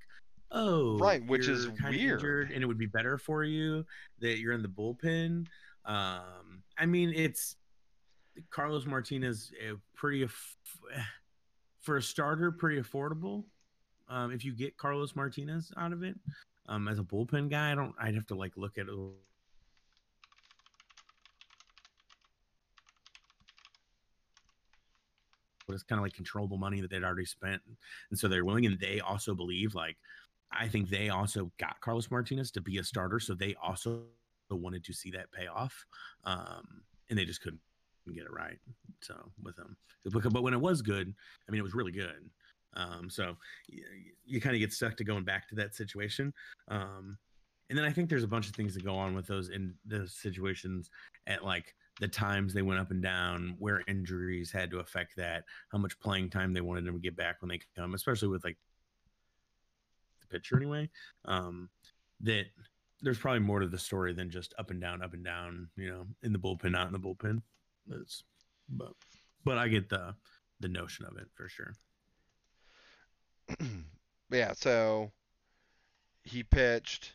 oh, right, which is weird, and it would be better for you that you're in the bullpen um, I mean, it's Carlos Martinez, uh, pretty for a starter, pretty affordable. Um, if you get Carlos Martinez out of it, um, as a bullpen guy, I don't. I'd have to like look at. But it's kind of like controllable money that they'd already spent, and so they're willing. And they also believe, like, I think they also got Carlos Martinez to be a starter, so they also wanted to see that pay off, um, and they just couldn't get it right. So with them, but when it was good, I mean, it was really good. Um, so you, you kind of get stuck to going back to that situation. Um, and then I think there's a bunch of things that go on with those in those situations at like the times they went up and down, where injuries had to affect that, how much playing time they wanted them to get back when they come, especially with like the pitcher anyway. Um, that there's probably more to the story than just up and down, up and down. You know, in the bullpen, not in the bullpen. It's, but but I get the the notion of it for sure. yeah. So he pitched.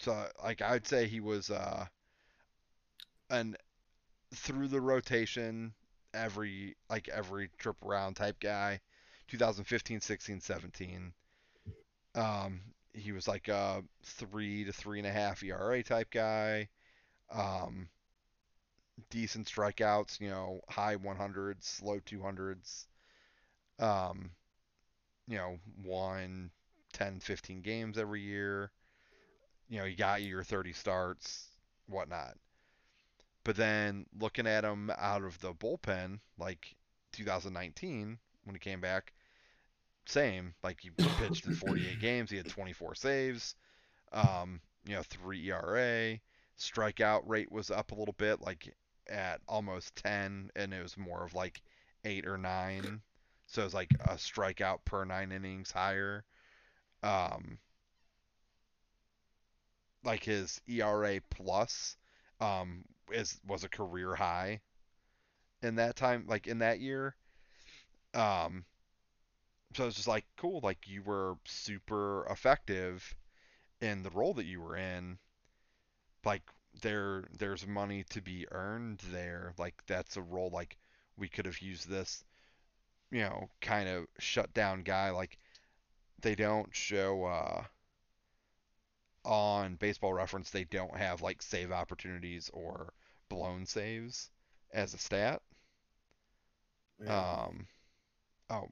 So like I'd say he was uh an through the rotation every like every trip around type guy 2015 16 17 um he was like a three to three and a half ERA type guy. Um, decent strikeouts, you know, high 100s, low 200s. Um, you know, won 10, 15 games every year. You know, you got your 30 starts, whatnot. But then looking at him out of the bullpen, like 2019 when he came back, same. Like he pitched in 48 games, he had 24 saves, um, you know, three ERA. Strikeout rate was up a little bit, like at almost 10, and it was more of like eight or nine. So it was like a strikeout per nine innings higher. Um, like his ERA plus um, is was a career high in that time, like in that year. Um, so it's just like cool, like you were super effective in the role that you were in. Like there, there's money to be earned there. Like that's a role like we could have used this, you know, kind of shut down guy. Like they don't show uh, on Baseball Reference. They don't have like save opportunities or blown saves as a stat. Yeah. Um, oh,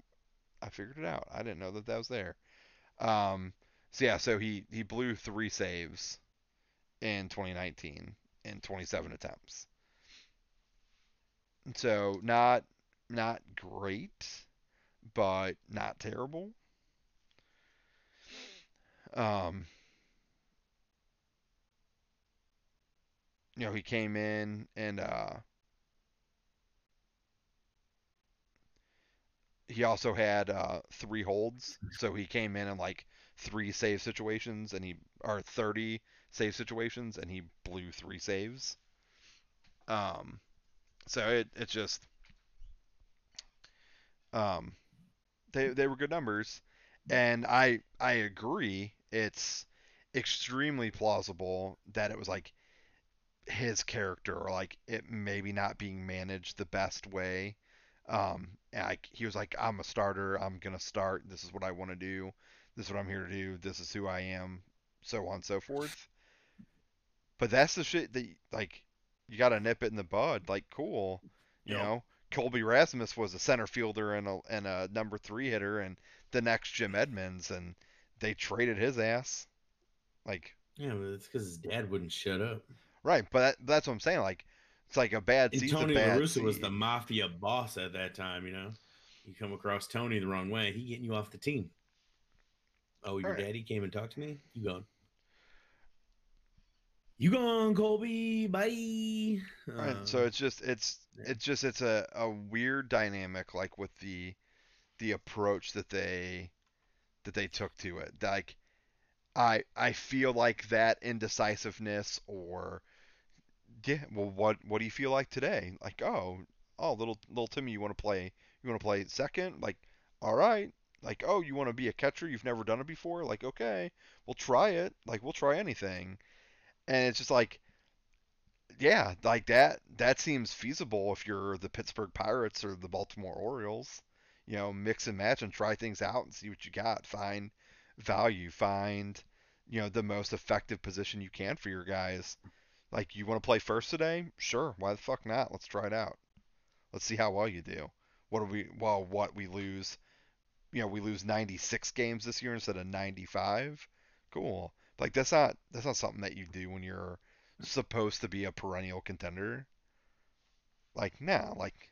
I figured it out. I didn't know that that was there. Um, so yeah, so he he blew three saves in 2019 in 27 attempts. So not not great, but not terrible. Um, you know, he came in and uh, he also had uh, three holds, so he came in in like three save situations, and he or 30 save situations, and he blew three saves. Um, so it it just um, they they were good numbers, and I I agree. It's extremely plausible that it was like his character or like it maybe not being managed the best way. Um, and I, he was like, I'm a starter. I'm gonna start. This is what I want to do. This is what I'm here to do. This is who I am. So on and so forth. But that's the shit that like you gotta nip it in the bud. Like cool, you Yep. know. Colby Rasmus was a center fielder and a and a number three hitter, and the next Jim Edmonds, and they traded his ass. Like Yeah, but it's because his dad wouldn't shut up. right, but that, that's what I'm saying. Like it's like a bad And season's Tony bad was the mafia boss at that time, you know. You come across Tony the wrong way, he getting you off the team. Oh, your Right. daddy came and talked to me? You gone. You gone, Colby. Bye. Right. Uh, So it's just it's it's just it's a, a weird dynamic like with the the approach that they that they took to it. Like I I feel like that indecisiveness or yeah, well what what do you feel like today? Like, oh, oh little little Timmy, you want to play you want to play second? Like, all right. Like, oh, you want to be a catcher? You've never done it before? Like, okay. We'll try it. Like, we'll try anything. And it's just like yeah, like that that seems feasible if you're the Pittsburgh Pirates or the Baltimore Orioles. You know, mix and match and try things out and see what you got. Find value, find, you know, the most effective position you can for your guys. Like you want to play first today? Sure, why the fuck not? Let's try it out. Let's see how well you do. What do we well what we lose? You know, we lose 96 games this year instead of 95. Cool. Like that's not that's not something that you do when you're supposed to be a perennial contender. Like, nah, like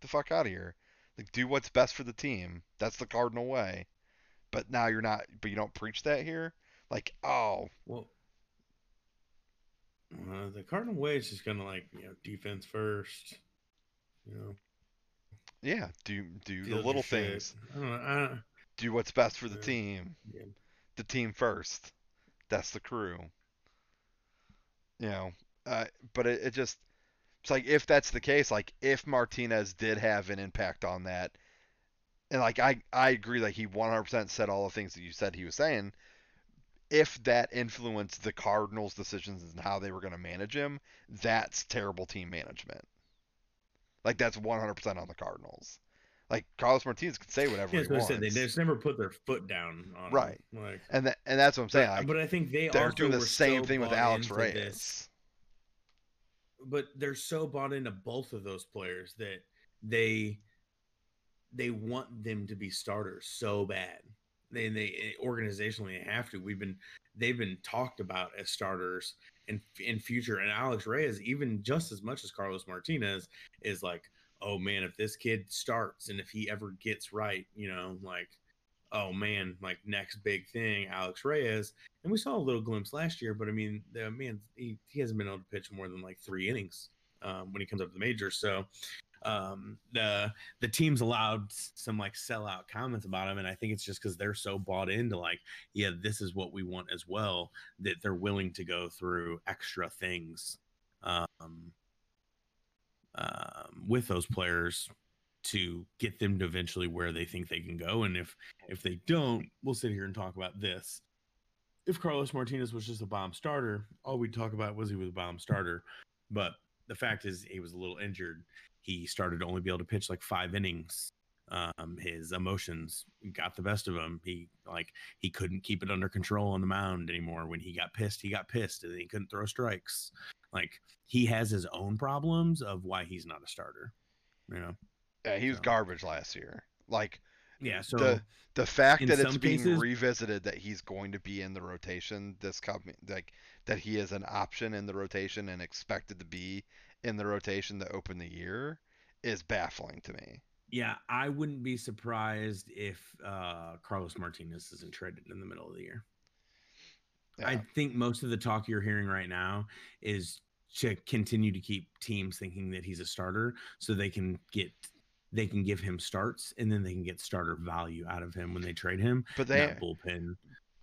the fuck out of here. Like do what's best for the team. That's the cardinal way. But now you're not but you don't preach that here? Like, oh, well, uh, the Cardinal way is just kind of like, you know, defense first. You know, yeah, do do the little things. I don't know. I, Do what's best for the team. yeah. The team first. That's the crew. You know, uh, but it, it just it's like if that's the case, like if Martinez did have an impact on that, and like I I agree, like he 100% said all the things that you said he was saying. If that influenced the Cardinals' decisions and how they were going to manage him, that's terrible team management. Like that's 100% on the Cardinals. Like Carlos Martinez can say whatever Yeah, he that's what I wants. said. They just never put their foot down on him. Right. Like, and that, and that's what I'm saying. but, Like, but I think they they're doing the same so thing with Alex Reyes. this- but they're so bought into both of those players that they they want them to be starters so bad. They they organizationally have to. We've been they've been talked about as starters in in future. And Alex Reyes, even just as much as Carlos Martinez, is like, oh man, if this kid starts and if he ever gets right, you know, like, oh man, like next big thing, Alex Reyes. And we saw a little glimpse last year, but I mean, the man he, he hasn't been able to pitch more than like three innings um, when he comes up to the majors. So um the the team's allowed some like sellout comments about him and i think it's just because they're so bought into like yeah this is what we want as well that they're willing to go through extra things um, um with those players to get them to eventually where they think they can go and if if they don't we'll sit here and talk about this. If carlos martinez was just a bomb starter all we'd talk about was he was a bomb starter but the fact is he was a little injured he started to only be able to pitch like five innings. Um, his emotions got the best of him. He like he couldn't keep it under control on the mound anymore. When he got pissed, he got pissed, and he couldn't throw strikes. Like he has his own problems of why he's not a starter. You know? yeah, he was so. garbage last year. Like Yeah. So the the fact that it's being cases- revisited that he's going to be in the rotation this coming like that he is an option in the rotation and expected to be in the rotation to open the year is baffling to me. yeah, I wouldn't be surprised if uh, Carlos Martinez isn't traded in the middle of the year. I think most of the talk you're hearing right now is to continue to keep teams thinking that he's a starter so they can get they can give him starts and then they can get starter value out of him when they trade him. But they bullpen.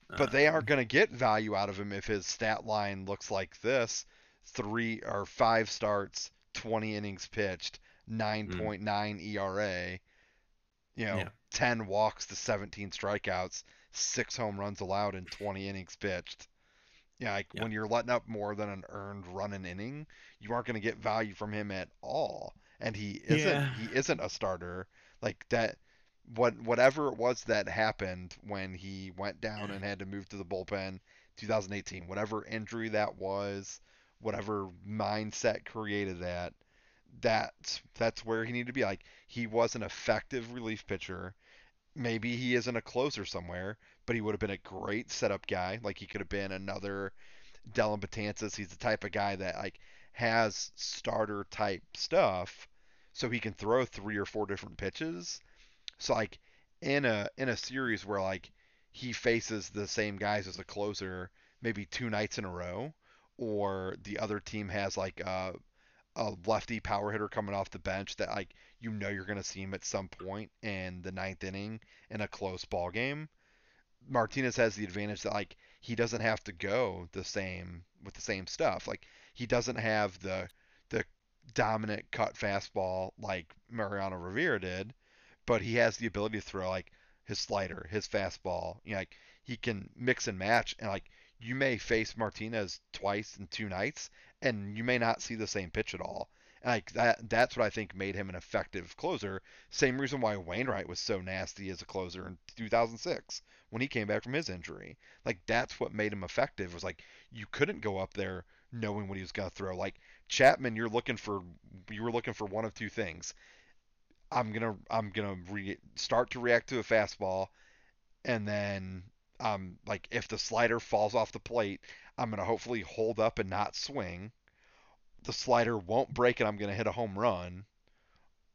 but uh, they aren't going to get value out of him if his stat line looks like this: three or five starts, 20 innings pitched, 9.9 hmm. ERA, you know, Yeah. 10 walks to 17 strikeouts, six home runs allowed in 20 innings pitched. Yeah, like Yeah. when you're letting up more than an earned run an inning, you aren't going to get value from him at all. And he isn't Yeah. he isn't a starter. Like that what whatever it was that happened when he went down and had to move to the bullpen 2018, whatever injury that was, whatever mindset created that, that's that's where he needed to be. Like he was an effective relief pitcher. Maybe he isn't a closer somewhere, but he would have been a great setup guy. Like he could have been another Dellin Betances. He's the type of guy that like has starter type stuff, so he can throw three or four different pitches. So like in a in a series where like he faces the same guys as a closer maybe two nights in a row, or the other team has like a a lefty power hitter coming off the bench that like you know you're going to see him at some point in the ninth inning in a close ball game. Martinez has the advantage that like he doesn't have to go the same with the same stuff. Like he doesn't have the the dominant cut fastball like Mariano Rivera did, but he has the ability to throw like his slider, his fastball. You know, like he can mix and match and like you may face Martinez twice in two nights and you may not see the same pitch at all. Like that that's what I think made him an effective closer. Same reason why Wainwright was so nasty as a closer in 2006 when he came back from his injury. Like that's what made him effective was like you couldn't go up there knowing what he was to throw. Like Chapman, you're looking for you were looking for one of two things. I'm gonna I'm gonna re- start to react to a fastball, and then um like if the slider falls off the plate, I'm gonna hopefully hold up and not swing. The slider won't break and I'm gonna hit a home run,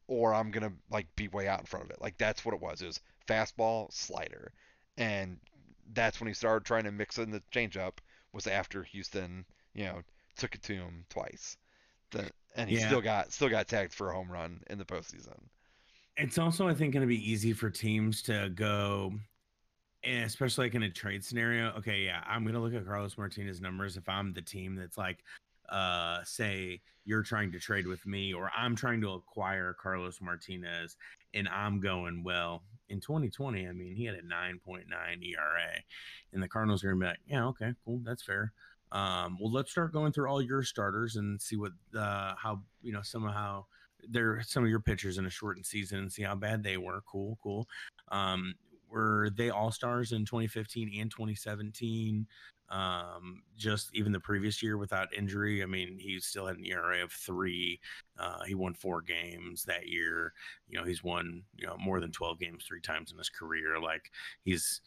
or I'm gonna like be way out in front of it. Like that's what it was. It was fastball, slider, and that's when he started trying to mix in the changeup. Was after Houston, you know, took it to him twice. The, and he Yeah. still got still got tagged for a home run in the postseason. it's also I think going to be easy for teams to go, and especially like in a trade scenario. Okay, yeah, I'm to look at Carlos Martinez numbers if I'm the team that's like, uh, say you're trying to trade with me or I'm trying to acquire Carlos Martinez, and I'm going well in 2020. I mean, he had a 9.9 ERA, and the Cardinals are to be like, yeah, okay, cool, that's fair. Um, well, let's start going through all your starters and see what uh, how you know somehow they're some of your pitchers in a shortened season and see how bad they were. Cool, cool. Um, were they all stars in 2015 and 2017? Um, just even the previous year without injury. I mean, he still had an ERA of three. Uh, he won four games that year. You know, he's won you know more than 12 games three times in his career. Like he's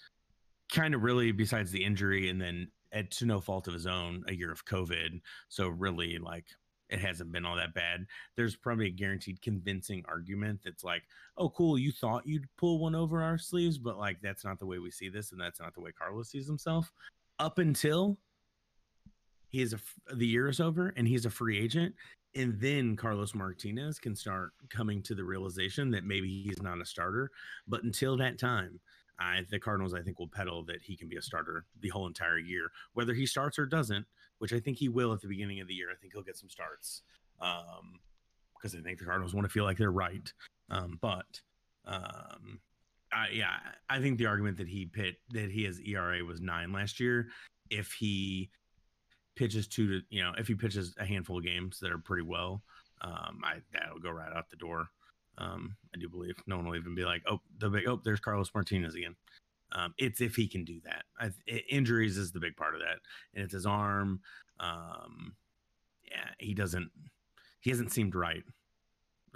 kind of really besides the injury and then to no fault of his own a year of covid so really like it hasn't been all that bad there's probably a guaranteed convincing argument that's like oh cool you thought you'd pull one over our sleeves but like that's not the way we see this and that's not the way carlos sees himself up until he is a the year is over and he's a free agent and then Carlos Martinez can start coming to the realization that maybe he's not a starter. But until that time, I, the Cardinals, I think, will peddle that he can be a starter the whole entire year, whether he starts or doesn't, which I think he will at the beginning of the year. I think he'll get some starts um, because I think the Cardinals want to feel like they're right. Um, but um, I, yeah, I think the argument that he pit that he has ERA was nine last year. If he pitches two to you know, if he pitches a handful of games that are pretty well, um, I that'll go right out the door. Um, I do believe no one will even be like, oh, the big, oh, there's Carlos Martinez again. Um, it's if he can do that. I, injuries is the big part of that, and it's his arm. Um, yeah, he doesn't. He hasn't seemed right,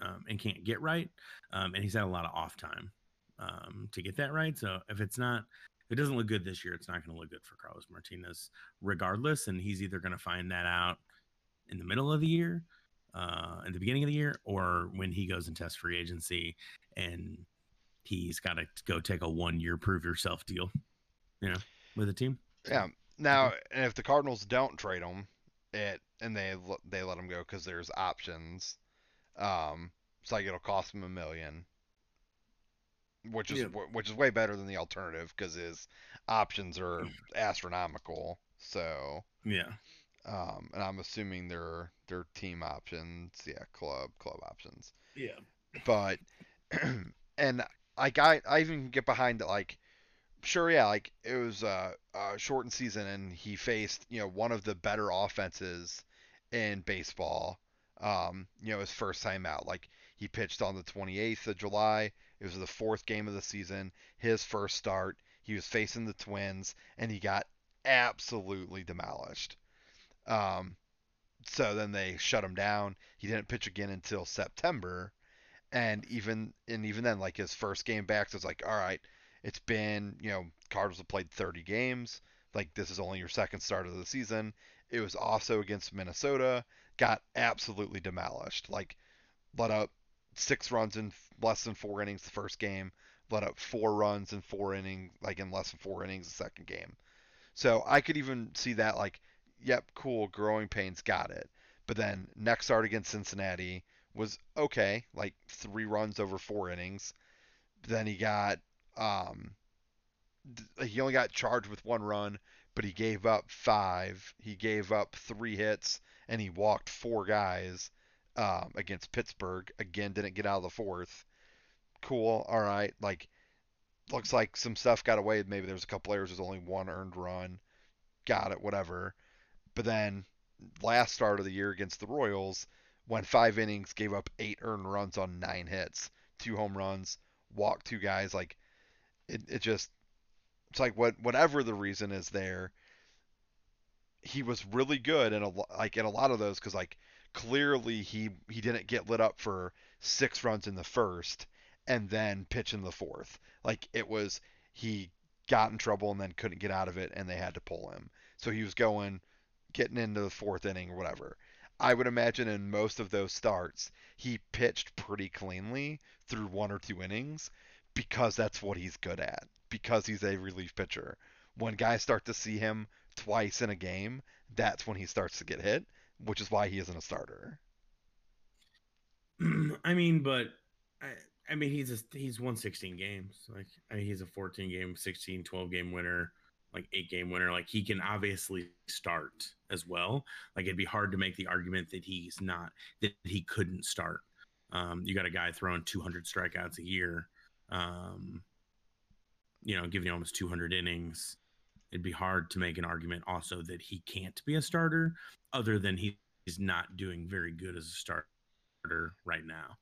um, and can't get right, um, and he's had a lot of off time um, to get that right. So if it's not, if it doesn't look good this year, it's not going to look good for Carlos Martinez, regardless. And he's either going to find that out in the middle of the year uh, in the beginning of the year or when he goes and tests free agency and he's got to go take a one year prove yourself deal, you know, with a team. Yeah. Now, and if the Cardinals don't trade him, it and they they let him go because there's options. Um, it's like it'll cost him a million, which is yeah. which is way better than the alternative because his options are astronomical. So yeah, um, and I'm assuming they're they're team options, yeah, club club options. Yeah. But and I got I even get behind it like sure yeah like it was a, a shortened season and he faced you know one of the better offenses in baseball um you know his first time out. Like he pitched on the 28th of July. It was the fourth game of the season his first start. He was facing the twins and he got absolutely demolished. Um, so then they shut him down. He didn't pitch again until September, and even and even then, like his first game back, so it's like, all right, it's been you know Cardinals have played 30 games. Like this is only your second start of the season. It was also against Minnesota. Got absolutely demolished. Like let up six runs in less than four innings the first game. Let up four runs in four innings, like in less than four innings the second game. So I could even see that like yep, cool, growing pains, got it. But then next start against Cincinnati was okay, like three runs over four innings. Then he got um, he only got charged with one run, but he gave up five. He gave up three hits and he walked four guys um, against Pittsburgh. Again, didn't get out of the fourth. Cool. All right. Like, looks like some stuff got away. Maybe there's a couple errors. There's only one earned run. Got it. Whatever. But then last start of the year against the Royals, went five innings, gave up eight earned runs on nine hits, two home runs, walked two guys. Like it, it just it's like what whatever the reason is there, he was really good in and like in a lot of those because like clearly he he didn't get lit up for six runs in the first and then pitch in the fourth. Like it was he got in trouble and then couldn't get out of it and they had to pull him. So he was going getting into the fourth inning or whatever. I would imagine in most of those starts, he pitched pretty cleanly through one or two innings because that's what he's good at, because he's a relief pitcher. When guys start to see him twice in a game, that's when he starts to get hit, which is why he isn't a starter. I mean, but I, I mean, he's a, he's won 16 games. Like, I mean, he's a 14 game, 16, 12 game winner like eight game winner. Like he can obviously start as well. Like it'd be hard to make the argument that he's not that he couldn't start. Um, you got a guy throwing 200 strikeouts a year, um, you know, giving you almost 200 innings. It'd be hard to make an argument also that he can't be a starter, other than he, he's not doing very good as a starter right now.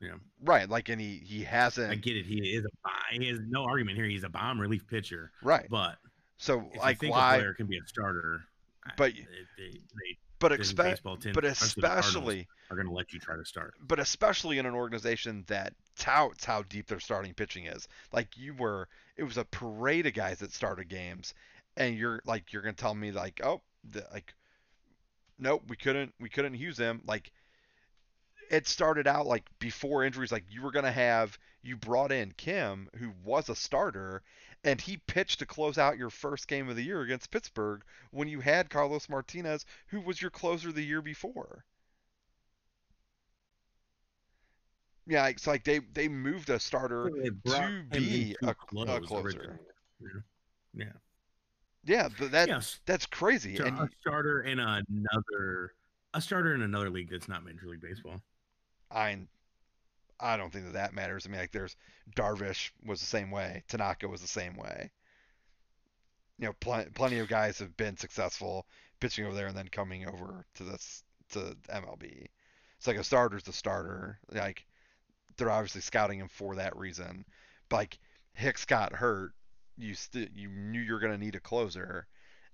You know, right? Like, and he he hasn't. I get it. He is a he has no argument here. He's a bomb relief pitcher, right? But so if like why? a player can be a starter, But- they, they, they but expect, but especially are going to let you try to start. but especially in an organization that touts how deep their starting pitching is. Like you were, it was a parade of guys that started games, and you're like, you're gonna tell me like, oh, the, like, nope, we couldn't, we couldn't use them. Like, it started out like before injuries, like you were gonna have, you brought in Kim, who was a starter, and he pitched to close out your first game of the year against Pittsburgh when you had Carlos Martinez, who was your closer the year before. Yeah, it's like they they moved a starter. To be a- a closer. originally. Yeah. Yeah, but that yes. that's crazy. So And a starter in another a starter in another league that's not Major League Baseball. I I don't think that that matters. I mean, like there's Darvish was the same way. Tanaka was the same way. You know, pl- plenty of guys have been successful pitching over there and then coming over to this to MLB. It's like a starter's a starter. Like they're obviously scouting him for that reason. But like Hicks got hurt, you st- you knew you're gonna need a closer,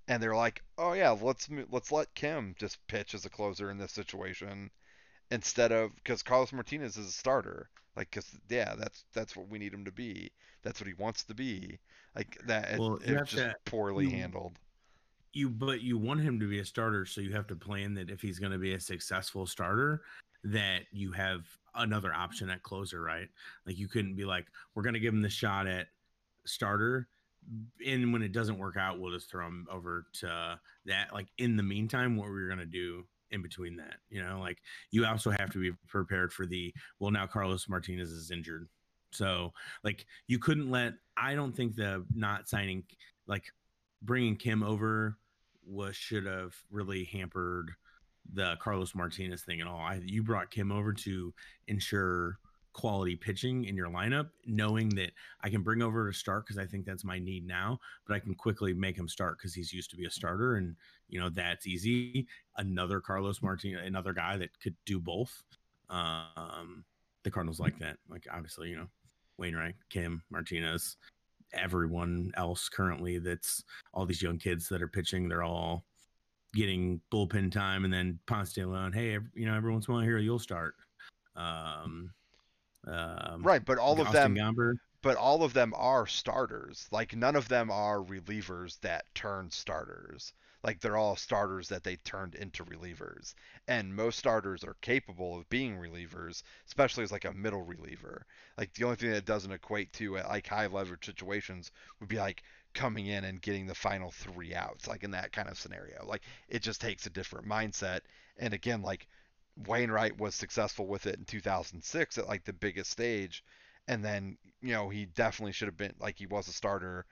and they're like, oh yeah, let's let's let Kim just pitch as a closer in this situation instead of because Carlos Martinez is a starter. Like, cause yeah, that's that's what we need him to be. That's what he wants to be. Like that. It, Well, it you just to- poorly you- handled. You but you want him to be a starter, so you have to plan that if he's going to be a successful starter, that you have another option at closer, right? Like you couldn't be like, we're going to give him the shot at starter, and when it doesn't work out, we'll just throw him over to that. Like in the meantime, what we're going to do in between that, you know, like you also have to be prepared for the well. Now Carlos Martinez is injured, so like you couldn't let. I don't think the not signing, like bringing Kim over, was should have really hampered the Carlos Martinez thing at all. I, you brought Kim over to ensure quality pitching in your lineup, knowing that I can bring over to start because I think that's my need now, but I can quickly make him start because he's used to be a starter, and you know that's easy. Another Carlos Martinez, another guy that could do both. Um, the Cardinals like that. Like obviously, you know, Wainwright, Kim, Martinez, everyone else currently that's all these young kids that are pitching, they're all getting bullpen time, and then Ponce de Leon, hey, you know, every once in a while here you'll start. Um, um, Right, but all of them, Gomber, but all of them are starters. Like none of them are relievers that turn starters. Like they're all starters that they turned into relievers. And most starters are capable of being relievers, especially as like a middle reliever. Like the only thing that doesn't equate to uh, like high leverage situations would be like coming in and getting the final three outs, like in that kind of scenario. Like it just takes a different mindset. And again, like Wainwright was successful with it in 2006 at like the biggest stage and then you know he definitely should have been like he was a starter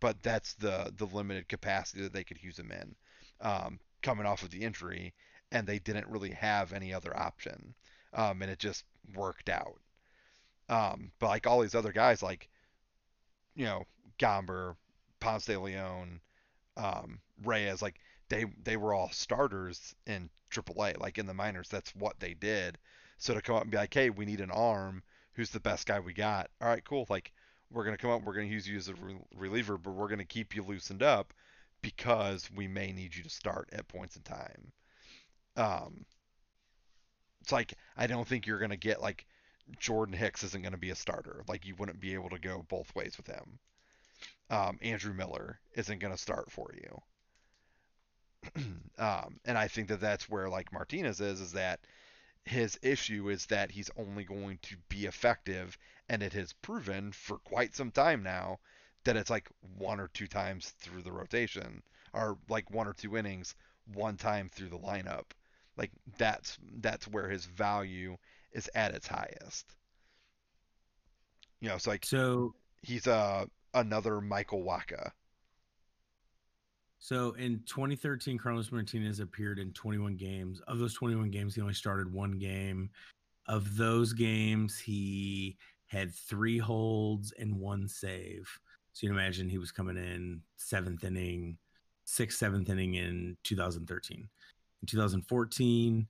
but that's the the limited capacity that they could use him in um, coming off of the injury and they didn't really have any other option um, and it just worked out um, but like all these other guys like you know Gomber Ponce de Leon um, Reyes like they they were all starters in AAA like in the minors that's what they did so to come up and be like hey we need an arm who's the best guy we got. All right, cool. Like we're gonna come up, we're gonna use you as a re- reliever, but we're gonna keep you loosened up because we may need you to start at points in time. Um, it's like I don't think you're gonna get like Jordan Hicks isn't gonna be a starter. Like you wouldn't be able to go both ways with him. Um, Andrew Miller isn't gonna start for you. um, and I think that that's where like Martinez is, is that his issue is that he's only going to be effective, and it has proven for quite some time now that it's like one or two times through the rotation, or like one or two innings, one time through the lineup. Like that's that's where his value is at its highest. You know, so like so he's uh another Michael Wacha. So in 2013, Carlos Martinez appeared in 21 games. Of those 21 games, he only started one game. Of those games, he had three holds and one save. So you can imagine he was coming in seventh inning, sixth, seventh inning in 2013. In 2014,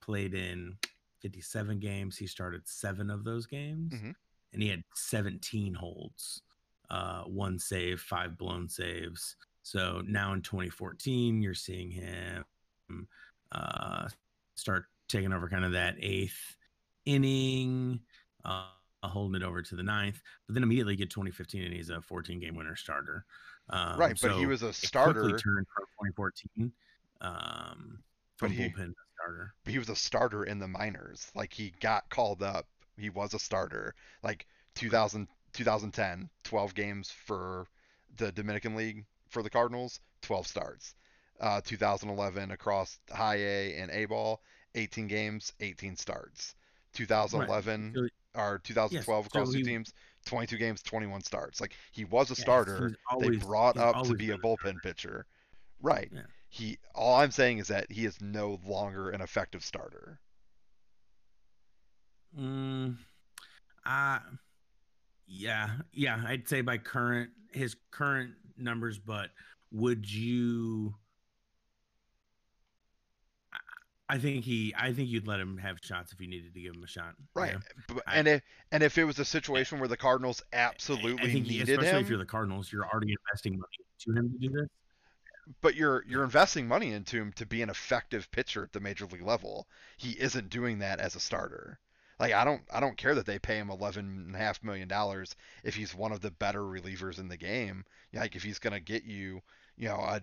played in 57 games. He started seven of those games, Mhm. and he had 17 holds, uh, one save, five blown saves. So now in 2014, you're seeing him uh, start taking over kind of that eighth inning, uh, holding it over to the ninth, but then immediately get 2015 and he's a 14 game winner starter. Um, right, but he was a it quickly starter. turned from 2014 um, from he- bullpen to starter. He was a starter in the minors. Like he got called up. He was a starter. Like 2000, 2010, 12 games for the Dominican League for the Cardinals, 12 starts. Uh, 2011 across high A and A ball, 18 games, 18 starts. 2011 So- or 2012 so across two he- teams, 22 games, 21 starts. Like he was a Yes, starter. he's they brought up to be a bullpen pitcher. Right. Yeah. He all I'm saying is that he is no longer an effective starter. Mm, uh, yeah, yeah. I'd say by current his current numbers, but would you? I- I think he. I think you'd let him have shots if you needed to give him a shot. you Right. know? B- I- and if and if it was a situation where the Cardinals I absolutely think he- needed especially him, if you're the Cardinals, you're already investing money to him to do this. but you're you're investing money into him to be an effective pitcher at the major league level. He isn't doing that as a starter. Like I don't I don't care that they pay him eleven and a half million dollars if he's one of the better relievers in the game. Like if he's gonna get you, you know, a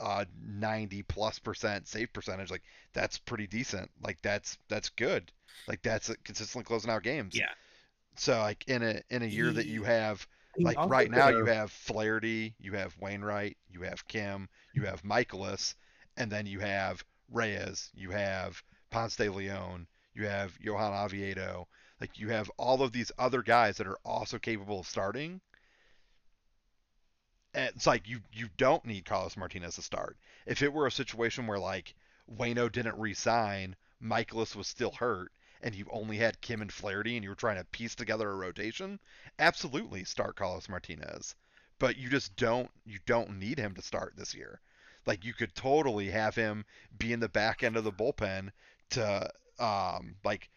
a 90 plus percent save percentage, like that's pretty decent. Like that's that's good. Like that's consistently closing out games. Yeah. So like in a in a year that you have like right now you have Flaherty, you have Wainwright, you have Kim, you have Mikolas, and then you have Reyes, you have Ponce de Leon, you have Johan Oviedo. Like you have all of these other guys that are also capable of starting. It's like you you don't need Carlos Martinez to start. If it were a situation where like Wayno didn't re-sign, Mikolas was still hurt, and you only had Kim and Flaherty, and you were trying to piece together a rotation, absolutely start Carlos Martinez. But you just don't you don't need him to start this year. Like you could totally have him be in the back end of the bullpen to um like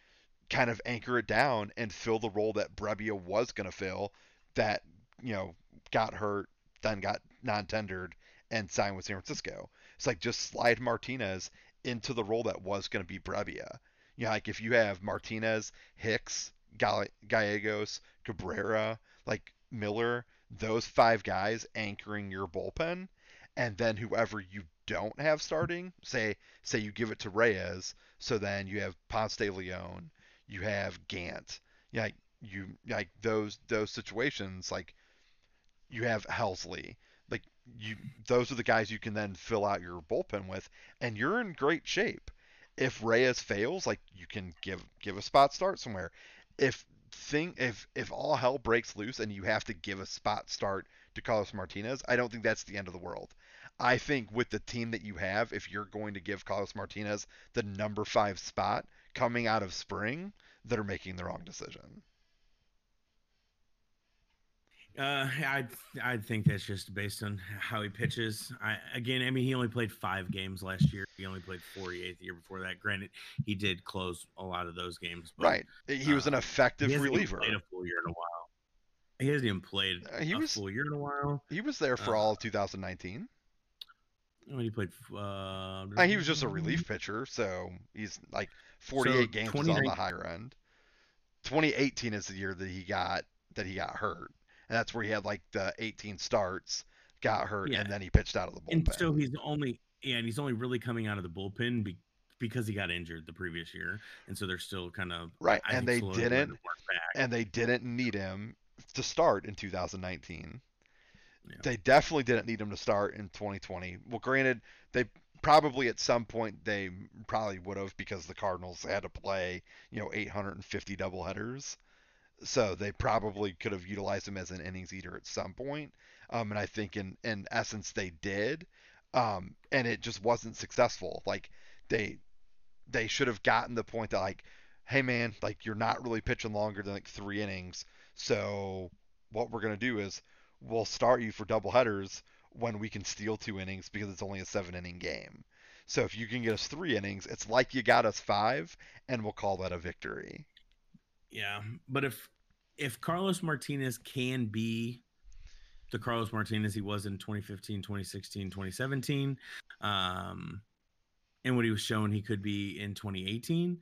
kind of anchor it down and fill the role that Brebbia was gonna fill that, you know, got hurt, then got non tendered and signed with San Francisco. It's like just slide Martinez into the role that was gonna be Brebbia. You know, like if you have Martinez, Hicks, Gallegos, Cabrera, like Miller, those five guys anchoring your bullpen, and then whoever you don't have starting, say say you give it to Reyes, so then you have Ponce de Leon, you have Gant, like you like those those situations, like you have Helsley, like you those are the guys you can then fill out your bullpen with, and you're in great shape. If Reyes fails, like you can give give a spot start somewhere. If thing if if all hell breaks loose and you have to give a spot start to Carlos Martinez, I don't think that's the end of the world. I think with the team that you have, if you're going to give Carlos Martinez the number five spot coming out of spring, they're making the wrong decision. Uh, I I think that's just based on how he pitches. I again, I mean, he only played five games last year. He only played 48 the year before that. Granted, he did close a lot of those games. But Right. He was an uh, effective he reliever. Played a full year in a while. He hasn't even played Uh, he a was- full year in a while. He was there for uh, all of 2019. When he played, uh, Uh, he was just a relief pitcher, so he's like 48 games is on the higher end. 2018 is the year that he got that he got hurt, that's where he had like the 18 starts, got hurt, Yeah. and then he pitched out of the bullpen. And so he's only yeah, and he's only really coming out of the bullpen be, because he got injured the previous year, and so they're still kind of Right, I and they didn't- to work back. and they didn't need him to start in 2019. Yeah. They definitely didn't need him to start in 2020. Well, granted, they probably at some point they probably would have because the Cardinals had to play, you know, 850 doubleheaders. So they probably could have utilized him as an innings eater at some point. Um, and I think in in essence they did. Um, and it just wasn't successful. Like they they should have gotten the point that like, hey man, like you're not really pitching longer than like three innings. So what we're gonna do is we'll start you for double headers when we can steal two innings because it's only a seven inning game. So if you can get us three innings, it's like you got us five, and we'll call that a victory. Yeah, but if if Carlos Martinez can be the Carlos Martinez he was in 2015, 2016, 2017, um, and what he was shown he could be in 2018,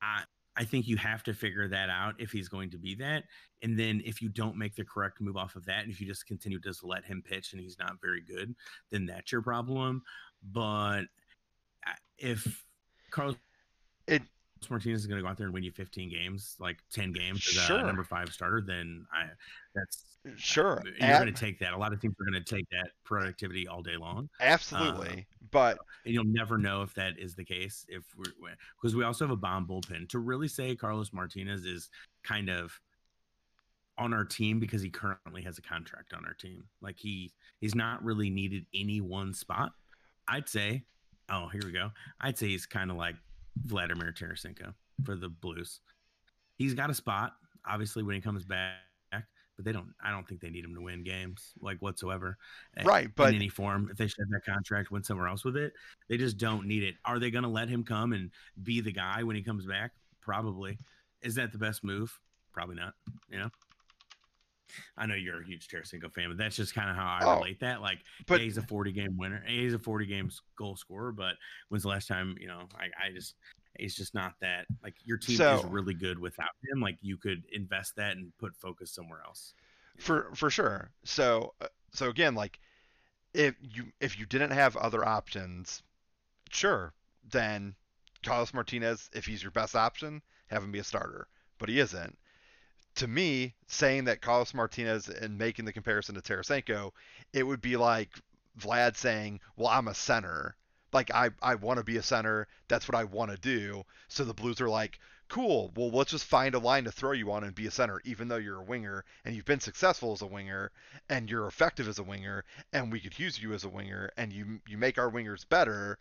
I, I think you have to figure that out if he's going to be that. And then if you don't make the correct move off of that, and if you just continue to just let him pitch and he's not very good, then that's your problem. But if Carlos it Martinez is going to go out there and win you 15 games, like 10 games as sure. a number five starter, then I that's sure you're At, going to take that. A lot of teams are going to take that productivity all day long. Absolutely, uh, but you'll never know if that is the case. If we're because we also have a bomb bullpen to really say Carlos Martinez is kind of on our team because he currently has a contract on our team. Like he he's not really needed any one spot. I'd say, oh, here we go. I'd say he's kind of like Vladimir Tarasenko for the Blues. He's got a spot, obviously, when he comes back, but they don't. I don't think they need him to win games like whatsoever, right? But in any form, if they shed that contract, went somewhere else with it, they just don't need it. Are they going to let him come and be the guy when he comes back? Probably. Is that the best move? Probably not. You know. I know you're a huge Tarasenko fan, but that's just kind of how I oh, relate that. Like, but, he's a 40 game winner. He's a 40 games goal scorer, but when's the last time, you know, I, I just, he's just not that. Like, your team so, is really good without him. Like, you could invest that and put focus somewhere else. For, for sure. So, uh, so again, like, if you, if you didn't have other options, sure, then Carlos Martinez, if he's your best option, have him be a starter, but he isn't to me, saying that Carlos Martinez and making the comparison to Tarasenko, it would be like Vlad saying, "Well, I'm a center. Like I I want to be a center. That's what I want to do." So the Blues are like, "Cool. Well, let's just find a line to throw you on and be a center, even though you're a winger and you've been successful as a winger and you're effective as a winger, and we could use you as a winger, and you you make our wingers better."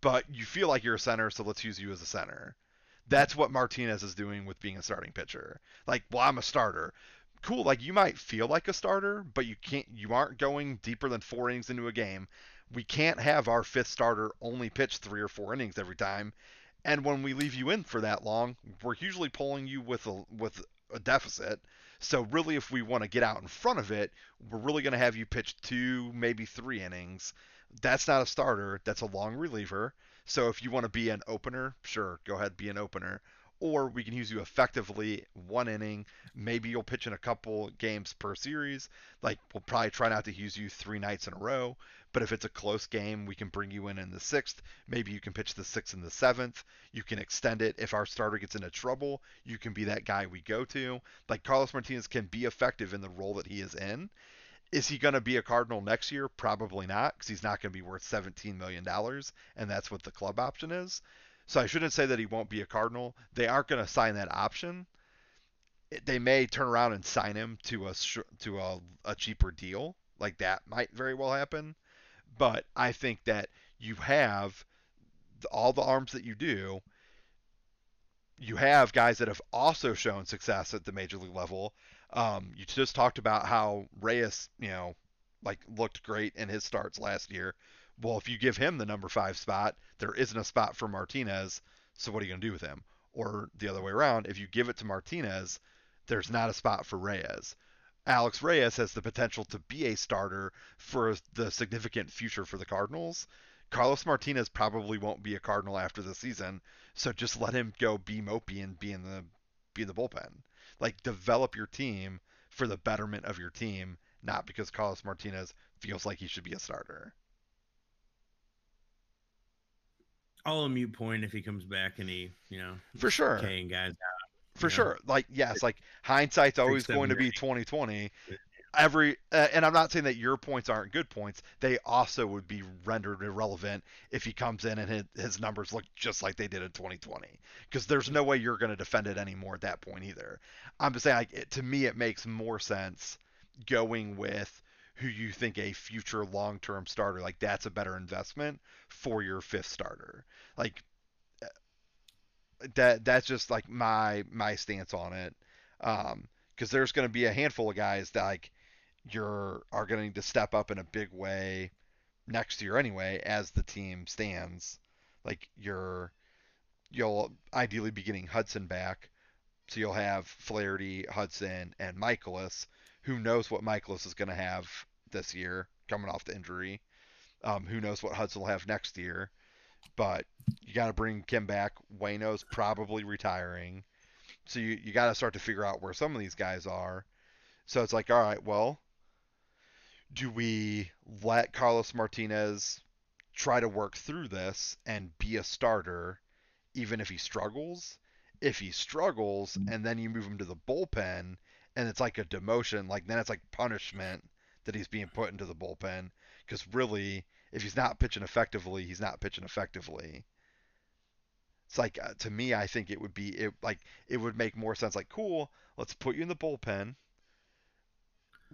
But you feel like you're a center, so let's use you as a center. That's what Martinez is doing with being a starting pitcher. Like, well, I'm a starter. Cool. Like you might feel like a starter, but you can't. You aren't going deeper than four innings into a game. We can't have our fifth starter only pitch three or four innings every time. And when we leave you in for that long, we're usually pulling you with a with a deficit. So really, if we want to get out in front of it, we're really going to have you pitch two, maybe three innings. That's not a starter. That's a long reliever. So if you want to be an opener, sure, go ahead, be an opener. Or we can use you effectively one inning. Maybe you'll pitch in a couple games per series. Like we'll probably try not to use you three nights in a row. But if it's a close game, we can bring you in in the sixth. Maybe you can pitch the sixth and the seventh. You can extend it. If our starter gets into trouble, you can be that guy we go to. Like Carlos Martinez can be effective in the role that he is in. Is he going to be a Cardinal next year? Probably not, because he's not going to be worth $17 million, and that's what the club option is. So I shouldn't say that he won't be a Cardinal. They aren't going to sign that option. They may turn around and sign him to a to a, a cheaper deal. Like that might very well happen. But I think that you have all the arms that you do. You have guys that have also shown success at the major league level um, you just talked about how Reyes, you know, like looked great in his starts last year. Well, if you give him the number five spot, there isn't a spot for Martinez. So what are you going to do with him? Or the other way around, if you give it to Martinez, there's not a spot for Reyes. Alex Reyes has the potential to be a starter for the significant future for the Cardinals. Carlos Martinez probably won't be a Cardinal after the season, so just let him go be mopey and be in the be in the bullpen. Like develop your team for the betterment of your team, not because Carlos Martinez feels like he should be a starter. All a mute point if he comes back and he, you know, for sure, guys out. For sure, like yes, like hindsight's always going to be twenty twenty every uh, and I'm not saying that your points aren't good points. They also would be rendered irrelevant if he comes in and his, his numbers look just like they did in 2020. Because there's no way you're going to defend it anymore at that point either. I'm just saying, like, it, to me, it makes more sense going with who you think a future long-term starter like that's a better investment for your fifth starter. Like uh, that that's just like my my stance on it. Um, because there's going to be a handful of guys that like you're are going to step up in a big way next year anyway as the team stands. Like you're you'll ideally be getting Hudson back, so you'll have Flaherty, Hudson, and Mikolas Who knows what Mikolas is going to have this year coming off the injury? Um, who knows what Hudson will have next year? But you got to bring Kim back. Wayno's probably retiring, so you you got to start to figure out where some of these guys are. So it's like, all right, well, do we let Carlos Martinez try to work through this and be a starter, even if he struggles? If he struggles, and then you move him to the bullpen, and it's like a demotion, like then it's like punishment that he's being put into the bullpen. Because really, if he's not pitching effectively, he's not pitching effectively. It's like uh, to me, I think it would be it like it would make more sense. Like, cool, let's put you in the bullpen.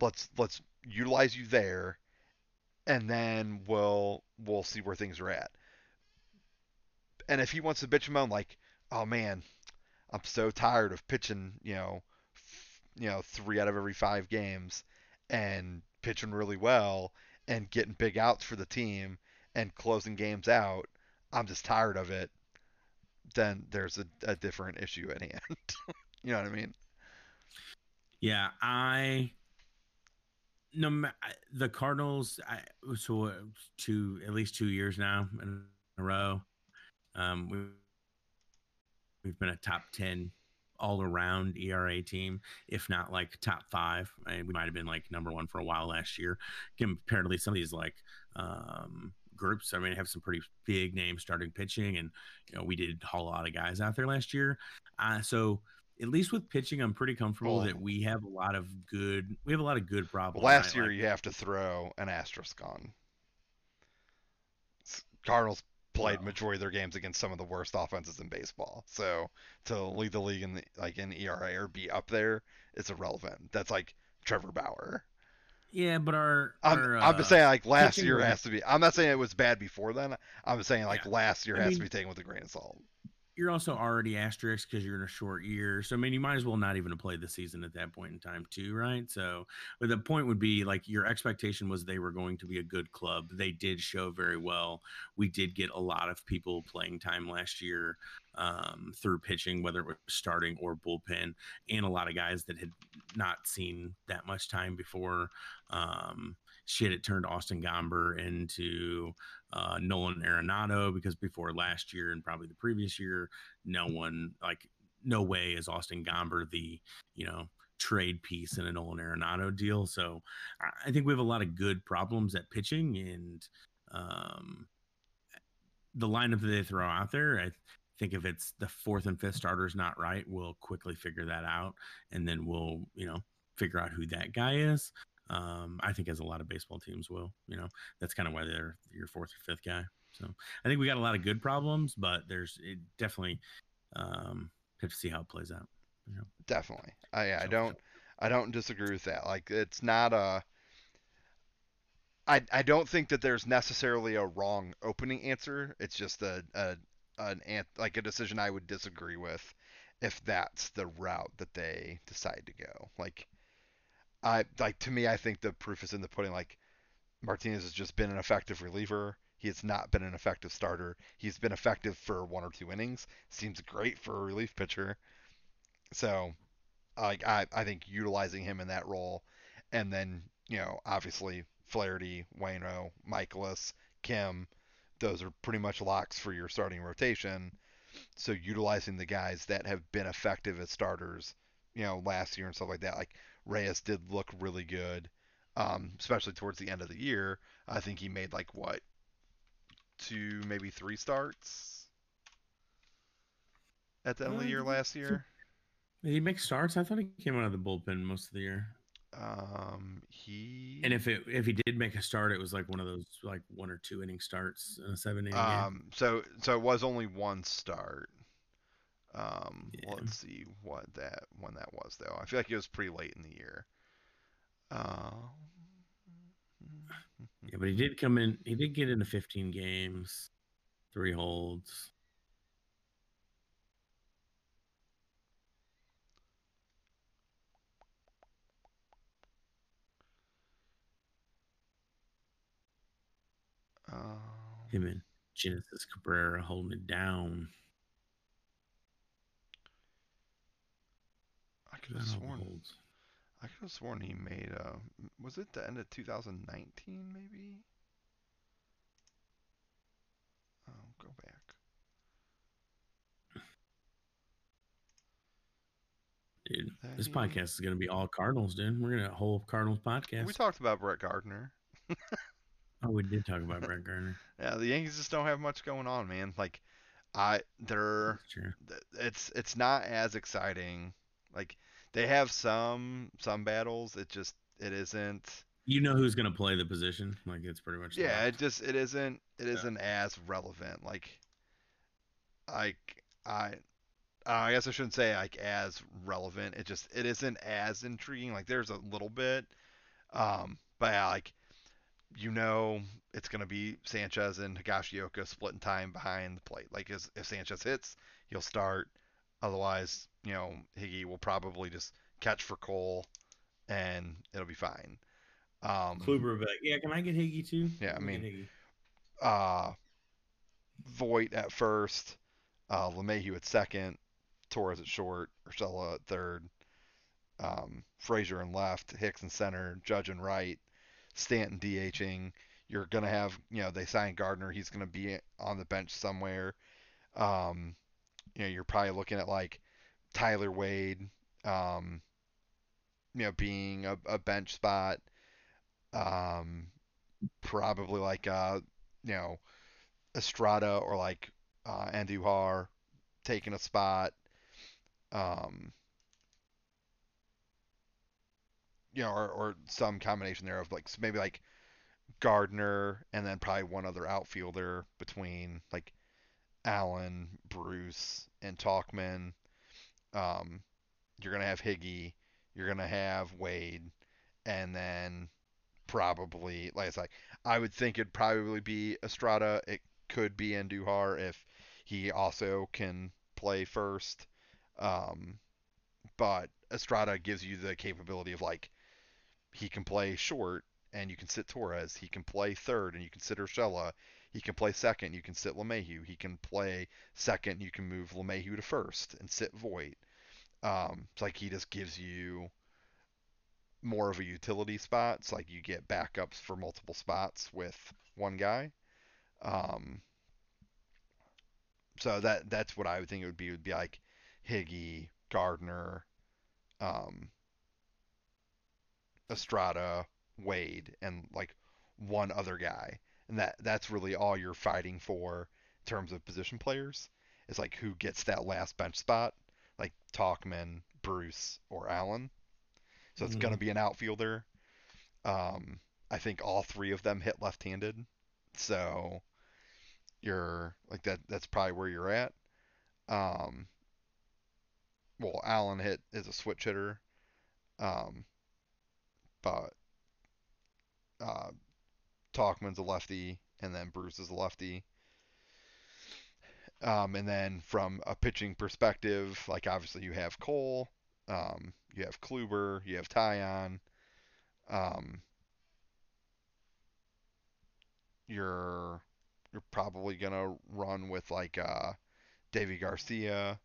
Let's let's utilize you there, and then we'll we'll see where things are at. And if he wants to bitch him out, like, oh man, I'm so tired of pitching, you know, f- you know, three out of every five games, and pitching really well, and getting big outs for the team, and closing games out. I'm just tired of it. Then there's a, a different issue at hand. you know what I mean? Yeah, I no the Cardinals. I so uh, two at least two years now in a row. Um, we we've been a top ten all around ERA team, if not like top five. I we might have been like number one for a while last year. Comparatively, some of these like um, groups. I mean, have some pretty big names starting pitching, and you know we did haul a lot of guys out there last year. Uh, so at least with pitching, I'm pretty comfortable that we have a lot of good. We have a lot of good problems. Last year, like, you have to throw an asterisk on. Cardinals played majority of their games against some of the worst offenses in baseball. So to lead the league in the, like in ERA or be up there is irrelevant. That's like Trevor Bauer. Yeah, but our, our I'm, I'm just uh, saying like last year has to be. I'm not saying it was bad before then. I'm just saying like yeah. last year I has mean, to be taken with a grain of salt you're also already asterisked because you're in a short year. So I mean, you might as well not even played the season at that point in time, too, right? So, but the point would be like your expectation was they were going to be a good club. They did show very well. We did get a lot of people playing time last year um, through pitching, whether it was starting or bullpen, and a lot of guys that had not seen that much time before. Um, shit, it turned Austin Gomber into uh, Nolan Arenado because before last year and probably the previous year, no one like no way is Austin Gomber the you know trade piece in a Nolan Arenado deal. So I think we have a lot of good problems at pitching and um, the lineup that they throw out there. I think if it's the fourth and fifth starters not right, we'll quickly figure that out and then we'll you know figure out who that guy is. Um, I think as a lot of baseball teams will, you know, that's kind of why they're your fourth or fifth guy. So I think we got a lot of good problems, but there's it definitely um, have to see how it plays out. You know? Definitely, I I don't I don't disagree with that. Like it's not a I, I don't think that there's necessarily a wrong opening answer. It's just a, a an like a decision I would disagree with if that's the route that they decide to go. Like I like to me, I think the proof is in the pudding. Like Martinez has just been an effective reliever. He has not been an effective starter. He's been effective for one or two innings. Seems great for a relief pitcher. So, like I, I think utilizing him in that role, and then you know obviously Flaherty, Wayno, Mikolas, Kim, those are pretty much locks for your starting rotation. So utilizing the guys that have been effective as starters, you know, last year and stuff like that, like Reyes did look really good, um, especially towards the end of the year. I think he made like what two, maybe three starts at the end of the year uh, last year. Did he make starts? I thought he came out of the bullpen most of the year. Um, he and if it if he did make a start, it was like one of those like one or two inning starts in a seven inning um, game. So so it was only one start. Um, yeah. Let's see what that when that was though. I feel like it was pretty late in the year. Uh, yeah, but he did come in. He did get into 15 games, three holds. Uh, Him and Genesis Cabrera holding it down. Could have sworn. holds. I could have sworn he made. Uh, was it the end of 2019? Maybe. Oh, go back. Dude, That this he- podcast is going to be all Cardinals, dude. We're going to a whole Cardinals podcast. We talked about Brett Gardner. oh, we did talk about Brett Gardner. Yeah, the Yankees just don't have much going on, man. Like, I they're it's it's not as exciting. Like they have some some battles. It just it isn't. You know who's going to play the position? Like, it's pretty much. Yeah, it just it isn't it Yeah. isn't as relevant. Like, like I. I guess I shouldn't say like as relevant. It just it isn't as intriguing. Like there's a little bit, um, but yeah, like you know it's gonna be Sanchez and Higashioka splitting time behind the plate. Like if Sanchez hits, he'll start. Otherwise, you know Higgy will probably just catch for Cole, and it'll be fine. Um, Kluber like, yeah, can I get Higgy too? Yeah, I Let me get mean, Higgy." uh, Voit at first, uh, LeMahieu at second, Torres at short, Urshela at third, um, Frazier in left, Hicks in center, Judge in right, Stanton DHing. You're gonna have, you know, they signed Gardner. He's gonna be on the bench somewhere. Um, you know, you're probably looking at like Tyler Wade, um, you know, being a, a bench spot. Um, probably like uh, you know, Estrada or like uh, Andujar taking a spot. Um, you know, or, or some combination there of like maybe like Gardner and then probably one other outfielder between like Allen, Bruce, and Tauchman. Um, you're gonna have Higgy, you're gonna have Wade, and then probably like I would think it'd probably be Estrada. It could be Andujar if he also can play first. Um, but Estrada gives you the capability of like he can play short and you can sit Torres. He can play third and you can sit Urshela. He can play second. You can sit LeMahieu. He can play second. You can move LeMahieu to first and sit Voit. Um, it's like he just gives you more of a utility spot. It's like you get backups for multiple spots with one guy. Um, so that that's what I would think it would be. It would be like Higgy, Gardner, um, Estrada, Wade, and like one other guy, and that that's really all you're fighting for in terms of position players. Is like who gets that last bench spot, like Tauchman, Bruce, or Allen. So it's going to be an outfielder. Um, I think all three of them hit left-handed, so you're like that. That's probably where you're at. Um, well, Allen hit is a switch hitter, um, but uh, Tauchman's a lefty, and then Bruce is a lefty. Um, and then from a pitching perspective, like obviously you have Cole, um, you have Kluber, you have Taillon. Um, you're you're probably gonna run with like uh, Deivi Garcia.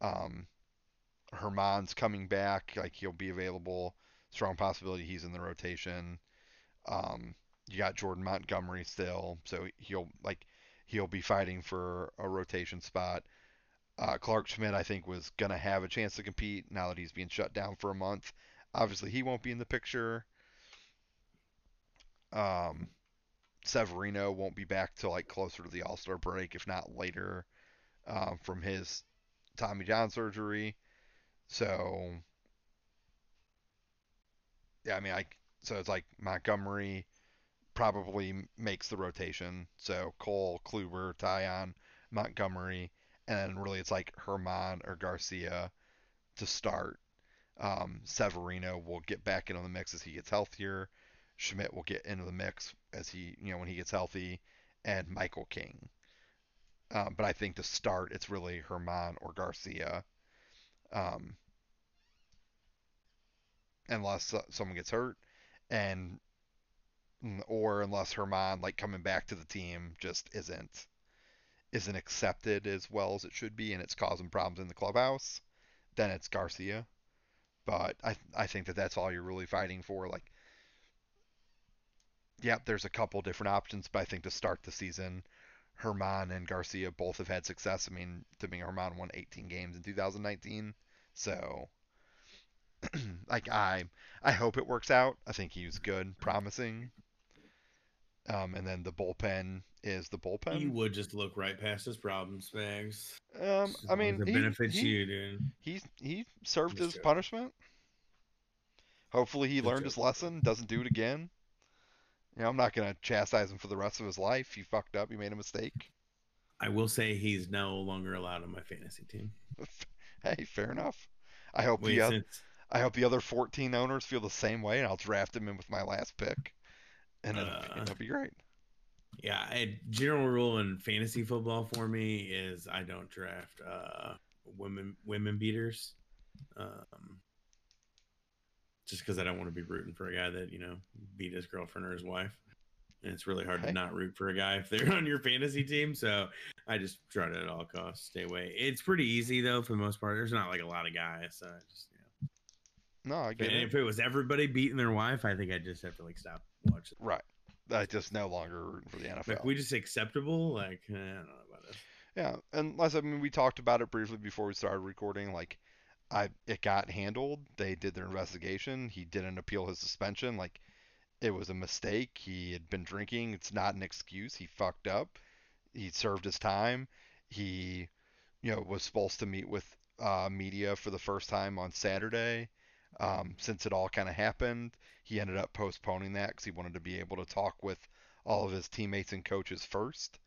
Um, Germán's coming back, like he'll be available. Strong possibility he's in the rotation. Um, you got Jordan Montgomery still, so he'll like he'll be fighting for a rotation spot. Uh, Clarke Schmidt, I think, was gonna have a chance to compete now that he's being shut down for a month. Obviously, he won't be in the picture. Um, Severino won't be back till like closer to the All Star break, if not later, um, from his Tommy John surgery. So, yeah, I mean, I so it's like Montgomery probably makes the rotation. So Cole, Kluber, Taillon, Montgomery, and really it's like Germán or Garcia to start. Um, Severino will get back into the mix as he gets healthier. Schmidt will get into the mix as he, you know, when he gets healthy, and Michael King. Um, but I think to start, it's really Germán or Garcia, um, unless uh, someone gets hurt. And Mm, or unless Germán like coming back to the team just isn't isn't accepted as well as it should be and it's causing problems in the clubhouse, then it's Garcia. But I I think that that's all you're really fighting for. Like, yeah, there's a couple different options, but I think to start the season, Germán and Garcia both have had success. I mean, to me, Germán won 18 games in 2019, so like I I hope it works out. I think he's good, promising. Um, and then the bullpen is the bullpen. You would just look right past his problems, Spags. Um, I mean, it he, benefits he, you, dude. He he served his punishment. Hopefully, he learned his lesson. Doesn't do it again. You know, I'm not gonna chastise him for the rest of his life. He fucked up. He made a mistake. I will say he's no longer allowed on my fantasy team. hey, fair enough. I hope Wait, the oth- since I hope the other 14 owners feel the same way, and I'll draft him in with my last pick, and it'll, Uh, it'll be great. yeah, a general rule in fantasy football for me is I don't draft uh women women beaters. Um just because I don't want to be rooting for a guy that, you know, beat his girlfriend or his wife. And it's really hard Hey. to not root for a guy if they're on your fantasy team. So I just try to at all costs stay away. It's pretty easy though for the most part. There's not like a lot of guys. So I just you know. No, I get And it. if it was everybody beating their wife, I think I'd just have to like stop watching. Right. I just no longer rooting for the NFL. Like we just acceptable. Like eh, I don't know about it. Yeah, and Les, I mean, we talked about it briefly before we started recording. Like, I it got handled. They did their investigation. He didn't appeal his suspension. Like, it was a mistake. He had been drinking. It's not an excuse. He fucked up. He served his time. He, you know, was supposed to meet with uh, media for the first time on Saturday. Um, since it all kind of happened, he ended up postponing that because he wanted to be able to talk with all of his teammates and coaches first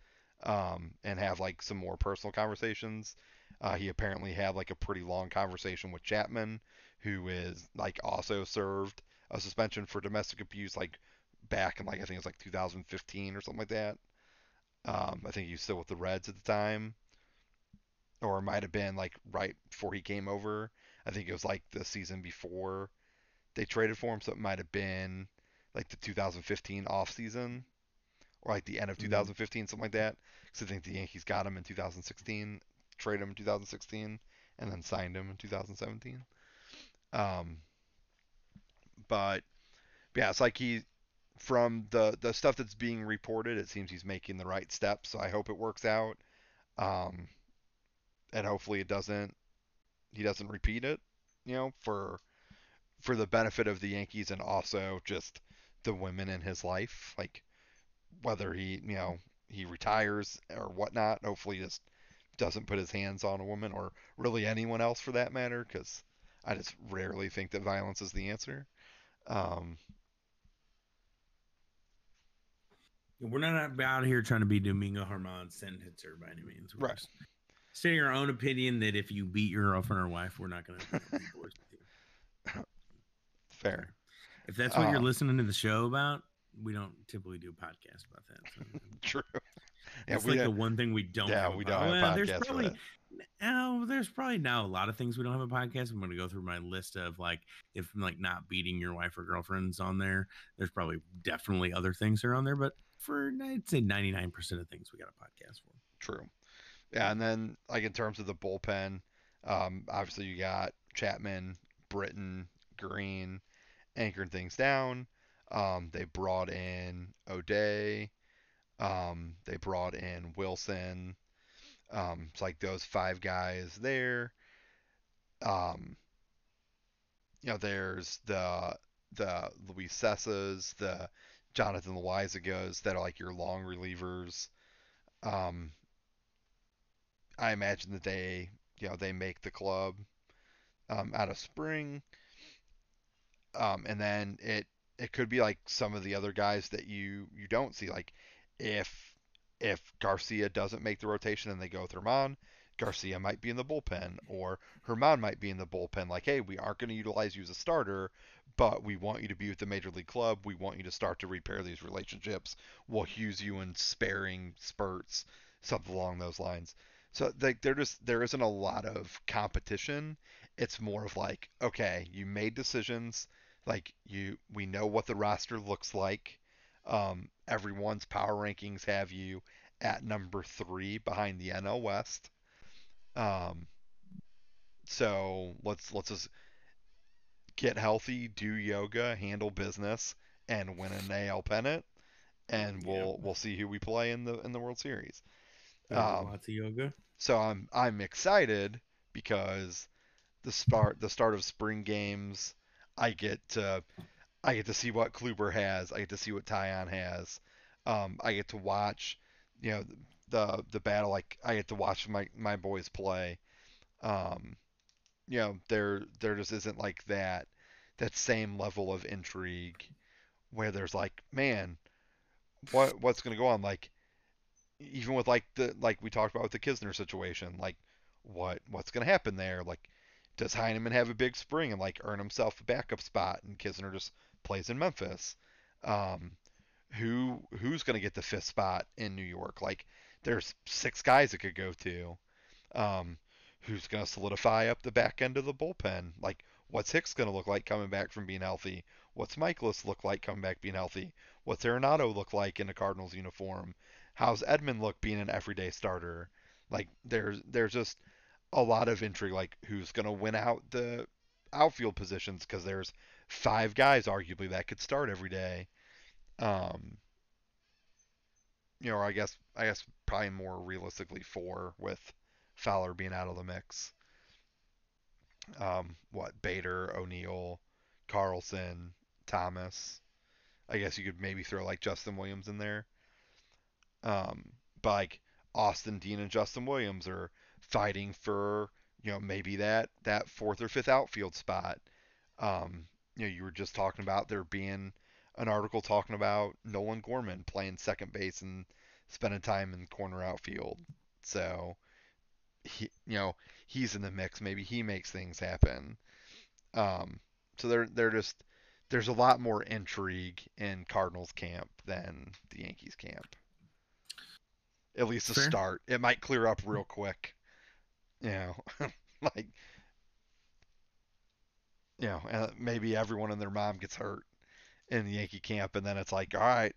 um, and have like some more personal conversations. Uh, he apparently had like a pretty long conversation with Chapman, who is like also served a suspension for domestic abuse, like back in like I think it's like 2015 or something like that. Um, I think he was still with the Reds at the time, or it might have been like right before he came over. I think it was like the season before they traded for him, so it might have been like the 2015 off season or like the end of Mhm. 2015, something like that. Because I think the Yankees got him in 2016, traded him in 2016, and then signed him in 2017. Um, but yeah, it's like he from the the stuff that's being reported, it seems he's making the right steps. So I hope it works out, um, and hopefully it doesn't he doesn't repeat it. You know, for for the benefit of the Yankees and also just the women in his life, like whether he you know he retires or whatnot. Hopefully, just doesn't put his hands on a woman or really anyone else for that matter, because I just rarely think that violence is the answer. Um, We're not out here trying to be Domingo Germán sentencer by any means. We're Right. just stating our own opinion that if you beat your girlfriend or wife, we're not going to be fair. If that's what you're Uh, listening to the show about, we don't typically do a podcast about that. So True. Yeah, it's like the one thing we don't. yeah, have we don't have well, there's probably. Oh, there's probably now a lot of things we don't have a podcast. I'm going to go through my list of like if like not beating your wife or girlfriend's on there. There's probably definitely other things that are on there, but for I'd say 99% of things we got a podcast for. True. Yeah, and then like in terms of the bullpen, um, obviously you got Chapman, Britton, Green, anchoring things down. Um, they brought in O'Day. Um, they brought in Wilson. Um, it's like those five guys there. Um, you know, there's the the Luis Cessas, the Jonathan Loaisigas that are like your long relievers. Um, I imagine that they, you know, they make the club um, out of spring. Um, and then it it could be like some of the other guys that you you don't see. Like if if Garcia doesn't make the rotation and they go with Germán, Garcia might be in the bullpen, or Germán might be in the bullpen. Like, hey, we aren't going to utilize you as a starter, but we want you to be with the major league club. We want you to start to repair these relationships. We'll use you in sparing spurts, something along those lines. So like there just there isn't a lot of competition. It's more of like, okay, you made decisions. Like you, we know what the roster looks like. Um, everyone's power rankings have you at number three behind the NL West. Um, so let's let's just get healthy, do yoga, handle business, and win an AL pennant, and we'll Yep. we'll see who we play in the in the World Series. Um, lots of yoga. So I'm I'm excited because the start the start of spring games, I get to I get to see what Kluber has, I get to see what Taillon has, um, I get to watch, you know, the the battle like I get to watch my my boys play. Um, you know, there there just isn't like that that same level of intrigue where there's like, man, what what's gonna go on? Like even with like the like we talked about with the Knizner situation, like what what's gonna happen there? Like does Heineman have a big spring and like earn himself a backup spot and Knizner just plays in Memphis? Um, who who's gonna get the fifth spot in New York? Like there's six guys it could go to. Um, who's gonna solidify up the back end of the bullpen? Like what's Hicks gonna look like coming back from being healthy? What's Mikolas look like coming back being healthy? What's Arenado look like in a Cardinals uniform? How's Edman look being an everyday starter? Like there's there's just a lot of intrigue. Like who's gonna win out the outfield positions because there's five guys arguably that could start every day. Um, you know, I guess I guess probably more realistically four with Fowler being out of the mix. Um, what Bader, O'Neill, Carlson, Thomas. I guess you could maybe throw like Justin Williams in there. Um, but like Austin Dean and Justin Williams are fighting for you know maybe that that fourth or fifth outfield spot. Um, you know, you were just talking about there being an article talking about Nolan Gorman playing second base and spending time in corner outfield. So he, you know, he's in the mix. Maybe he makes things happen. Um, so they're they're just there's a lot more intrigue in Cardinals camp than the Yankees camp. At least a Fair. start. It might clear up real quick. You know, like you know, and maybe everyone and their mom gets hurt in the Yankee camp, and then it's like, all right,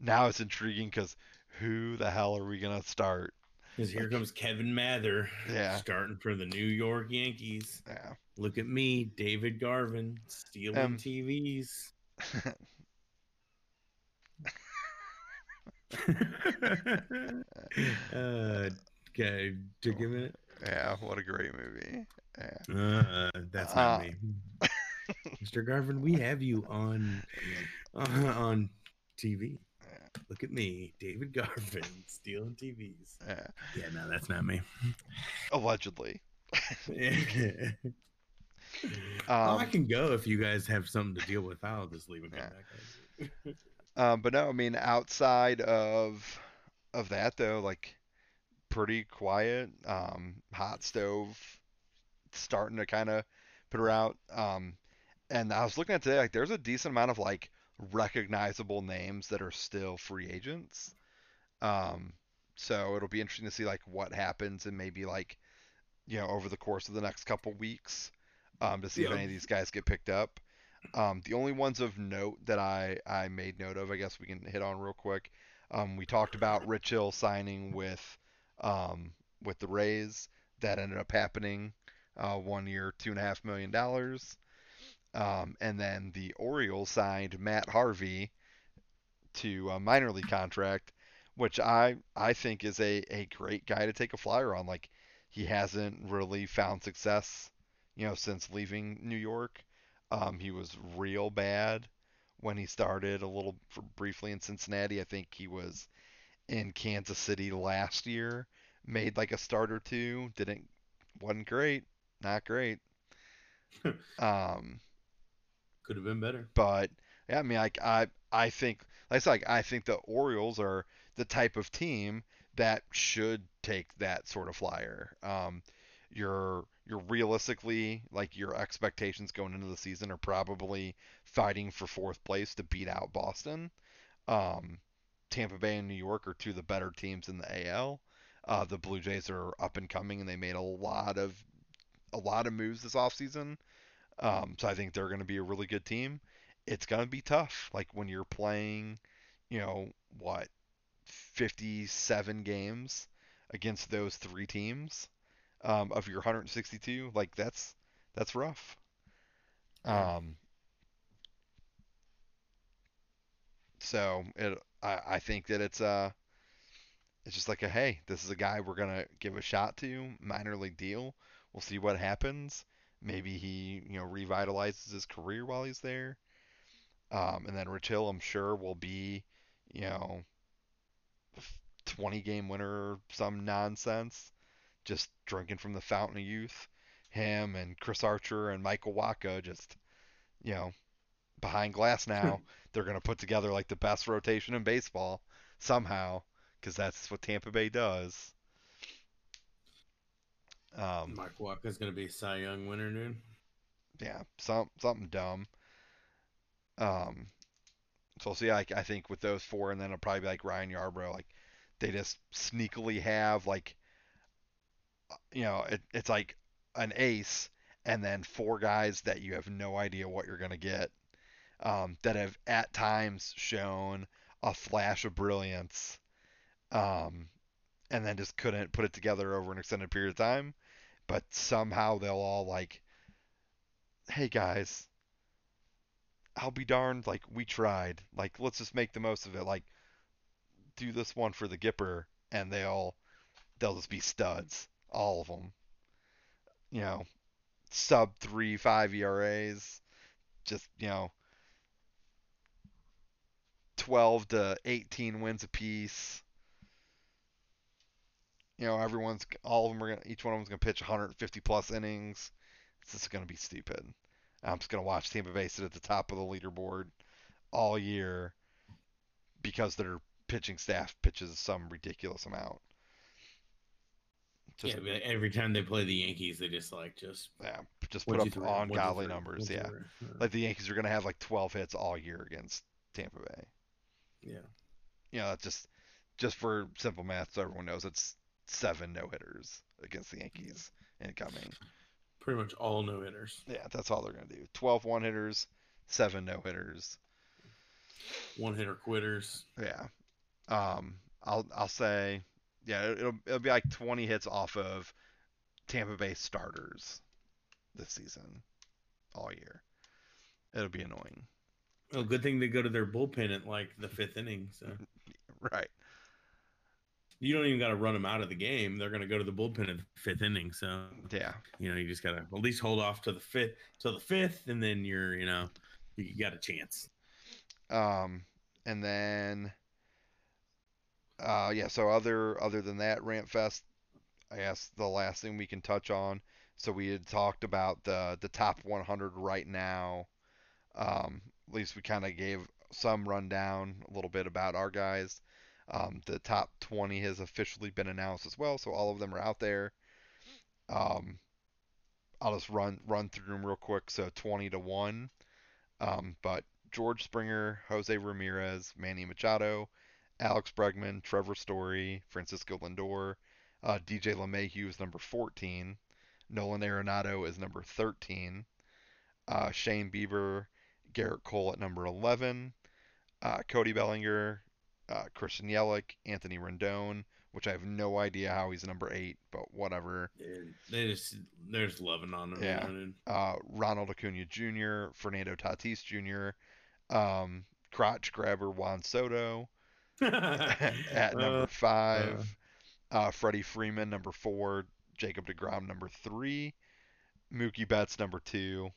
now it's intriguing because who the hell are we gonna start? Because here comes Kevin Mather, Yeah. starting for the New York Yankees. Yeah. Look at me, David Garvin, stealing Um, TVs. uh, okay, take a minute. yeah, what a great movie. Yeah. Uh, that's not Uh, me, Mr. Garvin. We have you on uh, on TV. Look at me, David Garvin, stealing TVs. Yeah. Yeah, no, that's not me. Allegedly. oh, I Um, can go if you guys have something to deal with. I'll just leave and come Yeah. back. Um, but no, I mean outside of of that though, like pretty quiet. Um, hot stove starting to kind of put her out. Um, and I was looking at today, like there's a decent amount of like recognizable names that are still free agents. Um, so it'll be interesting to see like what happens and maybe like you know over the course of the next couple weeks um, to see if any of these guys get picked up. Um, the only ones of note that I, I made note of, I guess we can hit on real quick. Um, we talked about Rich Hill signing with um, with the Rays. That ended up happening. Uh, one year, two and a half million dollars. Um, and then the Orioles signed Matt Harvey to a minor league contract, which I I think is a, a great guy to take a flyer on. Like he hasn't really found success, you know, since leaving New York. Um, he was real bad when he started a little briefly in Cincinnati. I think he was in Kansas City last year, made like a start or two, didn't wasn't great, not great. um, Could have been better. but yeah, I mean, like I I think said, like I think the Orioles are the type of team that should take that sort of flyer. Um, you're you're realistically like your expectations going into the season are probably fighting for fourth place to beat out Boston. Um, Tampa Bay and New York are two of the better teams in the AL. Uh, the Blue Jays are up and coming, and they made a lot of a lot of moves this offseason. Um, so I think they're going to be a really good team. It's going to be tough, like when you're playing, you know, what, 57 games against those three teams um, of your 162, like that's that's rough. Um, so it, I, I think that it's uh it's just like a hey, this is a guy we're gonna give a shot to, minor league deal. We'll see what happens. Maybe he, you know, revitalizes his career while he's there. Um, and then Rich Hill, I'm sure, will be, you know, 20 game winner or some nonsense, just drinking from the fountain of youth. Him and Chris Archer and Michael Wacha just, you know, behind glass now. they're going to put together like the best rotation in baseball somehow because that's what Tampa Bay does. Um, Mark Wacha's going to be Cy Young winner, dude. Yeah, some something dumb. Um, so see, I, I think with those four, and then it'll probably be like Ryan Yarbrough, like they just sneakily have like, you know, it, it's like an ace, and then four guys that you have no idea what you're gonna get, um, that have at times shown a flash of brilliance, um, and then just couldn't put it together over an extended period of time. But somehow they'll all like, hey guys, I'll be darned, like we tried, like let's just make the most of it, like do this one for the Gipper, and they'll they'll just be studs, all of them. You know, sub three five ERAs, just you know. 12 to 18 wins apiece you know, everyone's all of them are gonna each one of them's gonna pitch 150 plus innings. This is gonna be stupid. I'm just gonna watch Tampa Bay sit at the top of the leaderboard all year because their pitching staff pitches some ridiculous amount. Just, yeah, every time they play the Yankees, they just like just yeah, just put up ungodly numbers. Yeah. yeah, like the Yankees are gonna have like 12 hits all year against Tampa Bay. Yeah, you know, that's just just for simple math, so everyone knows it's seven no hitters against the Yankees incoming. Pretty much all no hitters. Yeah, that's all they're going to do. 12 one hitters, seven no hitters. One hitter quitters. Yeah. Um, I'll I'll say, yeah, it'll it'll be like 20 hits off of Tampa Bay starters this season, all year. It'll be annoying. Well, good thing they go to their bullpen at like the fifth inning. So. right you don't even got to run them out of the game. They're going to go to the bullpen in the fifth inning. So yeah, you know, you just got to at least hold off to the fifth till the fifth, and then you're, you know, you got a chance. Um, and then, uh, yeah. So other other than that, Rant Fest, I guess the last thing we can touch on. So we had talked about the the top 100 right now. Um, at least we kind of gave some rundown a little bit about our guys. Um, the top 20 has officially been announced as well, so all of them are out there. Um, I'll just run run through them real quick. So 20 to one, um, but George Springer, Jose Ramirez, Manny Machado, Alex Bregman, Trevor Story, Francisco Lindor, uh, DJ LeMahieu is number 14, Nolan Arenado is number 13, uh, Shane Bieber, Gerrit Cole at number 11, uh, Cody Bellinger, uh, Christian Yelich, Anthony Rendon, which I have no idea how he's number eight, but whatever. They just they're just loving on him. Yeah. Uh, Ronald Acuna Jr., Fernando Tatis Jr., um, crotch grabber Juan Soto at number uh, five, uh, uh, Freddie Freeman number four, Jacob Degrom number three, Mookie Betts number two,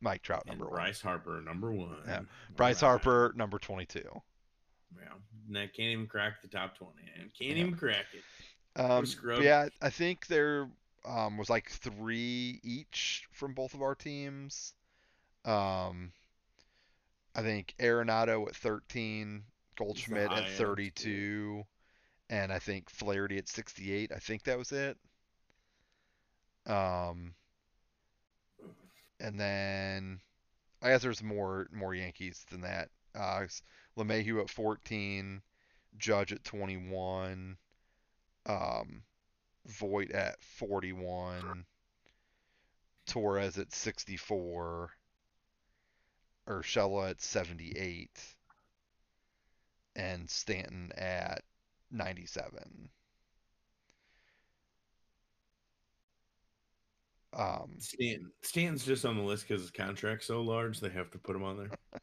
Mike Trout number and one, Bryce Harper number one. Yeah. Bryce Harper number twenty-two. Yeah, that can't even crack the top twenty. And can't yeah. even crack it. Um, yeah, I think there um, was like three each from both of our teams. Um, I think Arenado at 13, Goldschmidt at 32, and I think Flaherty at 68. I think that was it. Um, and then I guess there's more more Yankees than that. Uh, LeMahieu at 14, Judge at 21, um, Voit at 41, Torres at 64, Urshela at 78, and Stanton at 97. Um, Stanton, Stanton's just on the list because his contract's so large, they have to put him on there.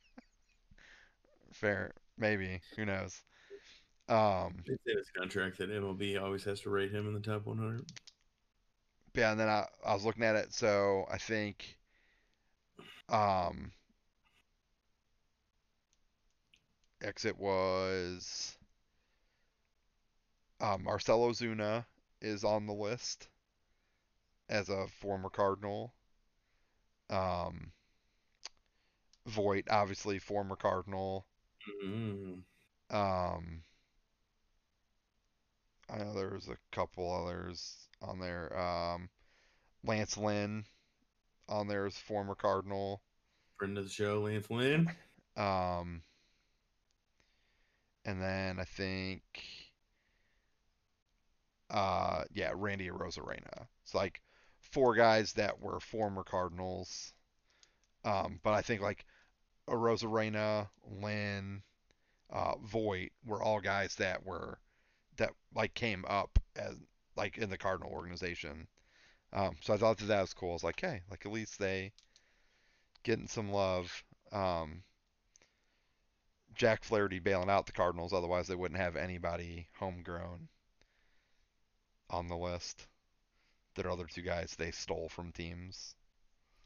fair, maybe. Who knows? Um, It's in his contract that MLB always has to rate him in the top 100. yeah, and then I, I was looking at it, so I think um exit was uh, Marcell Ozuna is on the list as a former Cardinal. Um, Voit, obviously former Cardinal. Mm. Um, I know there was a couple others on there. Um, Lance Lynn on there is former Cardinal. Friend of the show, Lance Lynn. Um, and then I think, uh, yeah, Randy Arozarena. It's like four guys that were former Cardinals. Um, but I think like Rosarena, Lynn, uh, Voit were all guys that were that like came up as like in the Cardinal organization. Um, so I thought that that was cool. I was like, hey, like at least they getting some love. Um, Jack Flaherty bailing out the Cardinals, otherwise they wouldn't have anybody homegrown on the list. Their other two guys they stole from teams,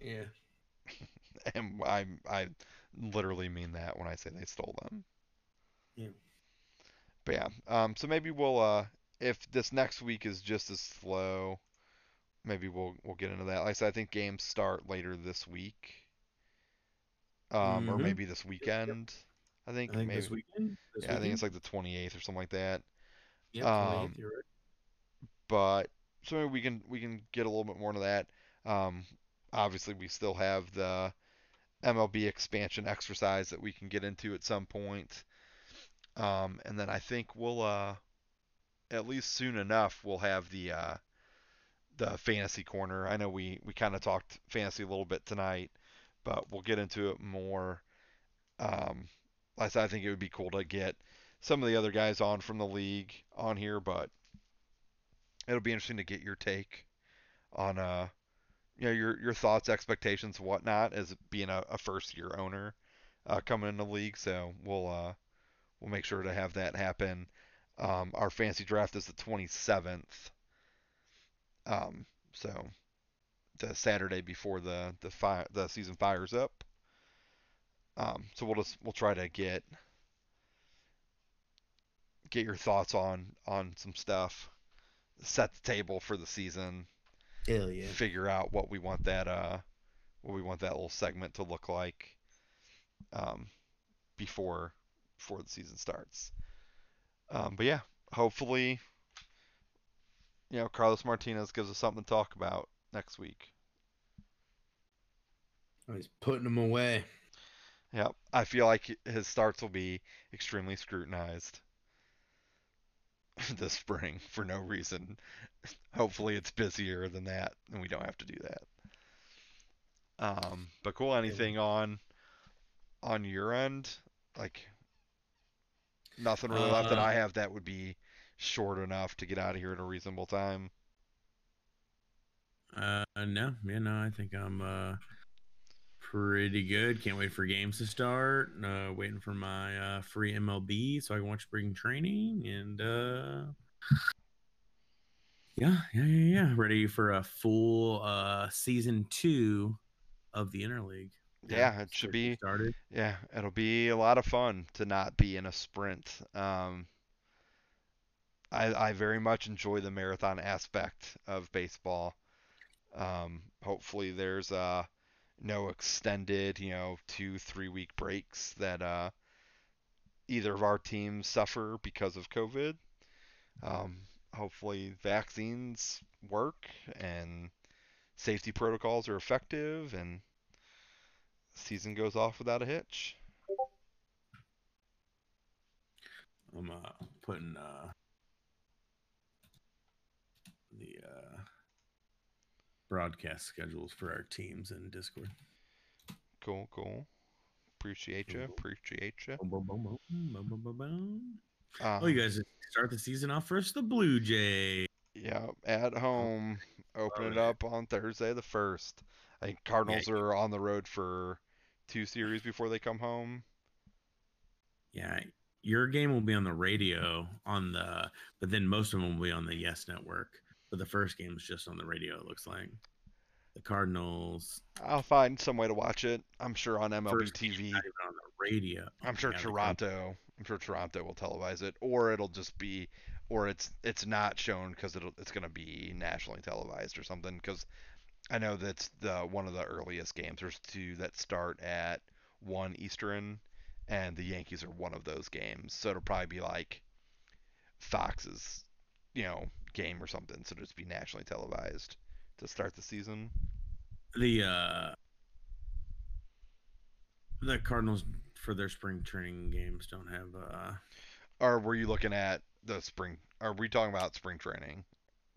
Yeah. and I I literally mean that when I say they stole them. Yeah. But yeah, um, so maybe we'll uh, if this next week is just as slow, maybe we'll we'll get into that. Like I said, I think games start later this week, um, or Mhm. maybe this weekend. I think, I think maybe. this weekend. This yeah, I think it's like the 28th or something like that. Um, 28th, you're right. But so maybe we can we can get a little bit more into that. Um, obviously, we still have the MLB expansion exercise that we can get into at some point. Um, and then I think we'll uh, at least soon enough we'll have the uh, the fantasy corner. I know we we kind of talked fantasy a little bit tonight, but we'll get into it more. Um, I I think it would be cool to get some of the other guys on from the league on here, but it'll be interesting to get your take on uh you know your your thoughts, expectations, whatnot as being a, a first year owner uh, coming in the league. So we'll uh we'll make sure to have that happen. Um, our fancy draft is the 27th. Um, so the Saturday before the the fi- the season fires up. Um, so we'll just we'll try to get get your thoughts on on some stuff, set the table for the season, Hell yeah. figure out what we want that uh what we want that little segment to look like um, before before the season starts. Um, but yeah, hopefully, you know, Carlos Martinez gives us something to talk about next week. Oh, he's putting them away. Yeah, I feel like his starts will be extremely scrutinized this spring for no reason. Hopefully, it's busier than that, and we don't have to do that. Um, but cool. Anything on on your end? Like nothing really left that Uh, I have that would be short enough to get out of here in a reasonable time. Uh, no, yeah, no, I think I'm uh pretty good. Can't wait for games to start. Uh, waiting for my uh free MLB so I can watch spring training and uh, yeah, yeah, yeah, yeah. Ready for a full uh season two of the interleague. Yeah, it should be. started. Yeah, it'll be a lot of fun to not be in a sprint. Um, I, I very much enjoy the marathon aspect of baseball. Um, hopefully there's uh, no extended, you know, two, three week breaks that uh, either of our teams suffer because of COVID. Um, hopefully vaccines work and safety protocols are effective and season goes off without a hitch. I'm uh putting uh the uh broadcast schedules for our teams in Discord. Cool, cool. Appreciate you. Appreciate you. Boom, boom, boom, boom, boom, boom, boom, boom. Um, oh, you guys start the season off first. The Blue Jay. Yeah, at home. Open it up on Thursday the first. I think Cardinals are on the road for two series before they come home. Yeah, your game will be on the radio on the, but then most of them will be on the Yes Network. But the first game is just on the radio. It looks like the Cardinals. I'll find some way to watch it. I'm sure on MLB TV. not even on the radio. I'm sure Toronto. I'm sure Toronto will televise it, or it'll just be, or it's it's not shown because it'll it's gonna be nationally televised or something. Because I know that's the one of the earliest games. There's two that start at one Eastern, and the Yankees are one of those games. So it'll probably be like Fox's, you know, game or something. So just be nationally televised to start the season. the uh the Cardinals for their spring training games don't have uh Or were you looking at the spring? Are we talking about spring training?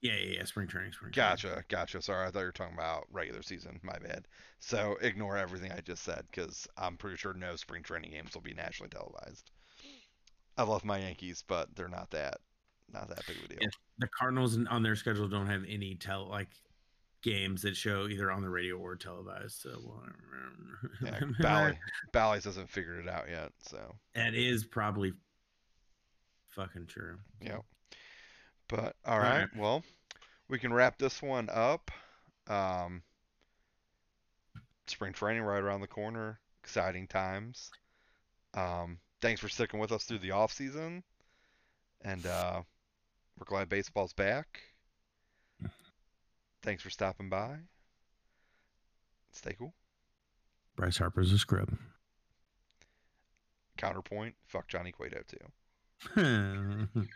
yeah yeah, yeah spring training spring training. Gotcha, gotcha. Sorry, I thought you were talking about regular season. My bad. So ignore everything I just said because I'm pretty sure no spring training games will be nationally televised. I love my Yankees, but they're not that not that big of a deal. Yeah. the Cardinals on their schedule don't have any tel like games that show either on the radio or televised. So Yeah, Bally Bally's hasn't figured it out yet. So that is probably fucking true. yeah. But all right. well, we can wrap this one up. Um, spring training right around the corner. Exciting times. Um, thanks for sticking with us through the off season, and uh, we're glad baseball's back. Thanks for stopping by. Stay cool. Bryce Harper's a scrub. Counterpoint. Fuck Johnny Cueto too.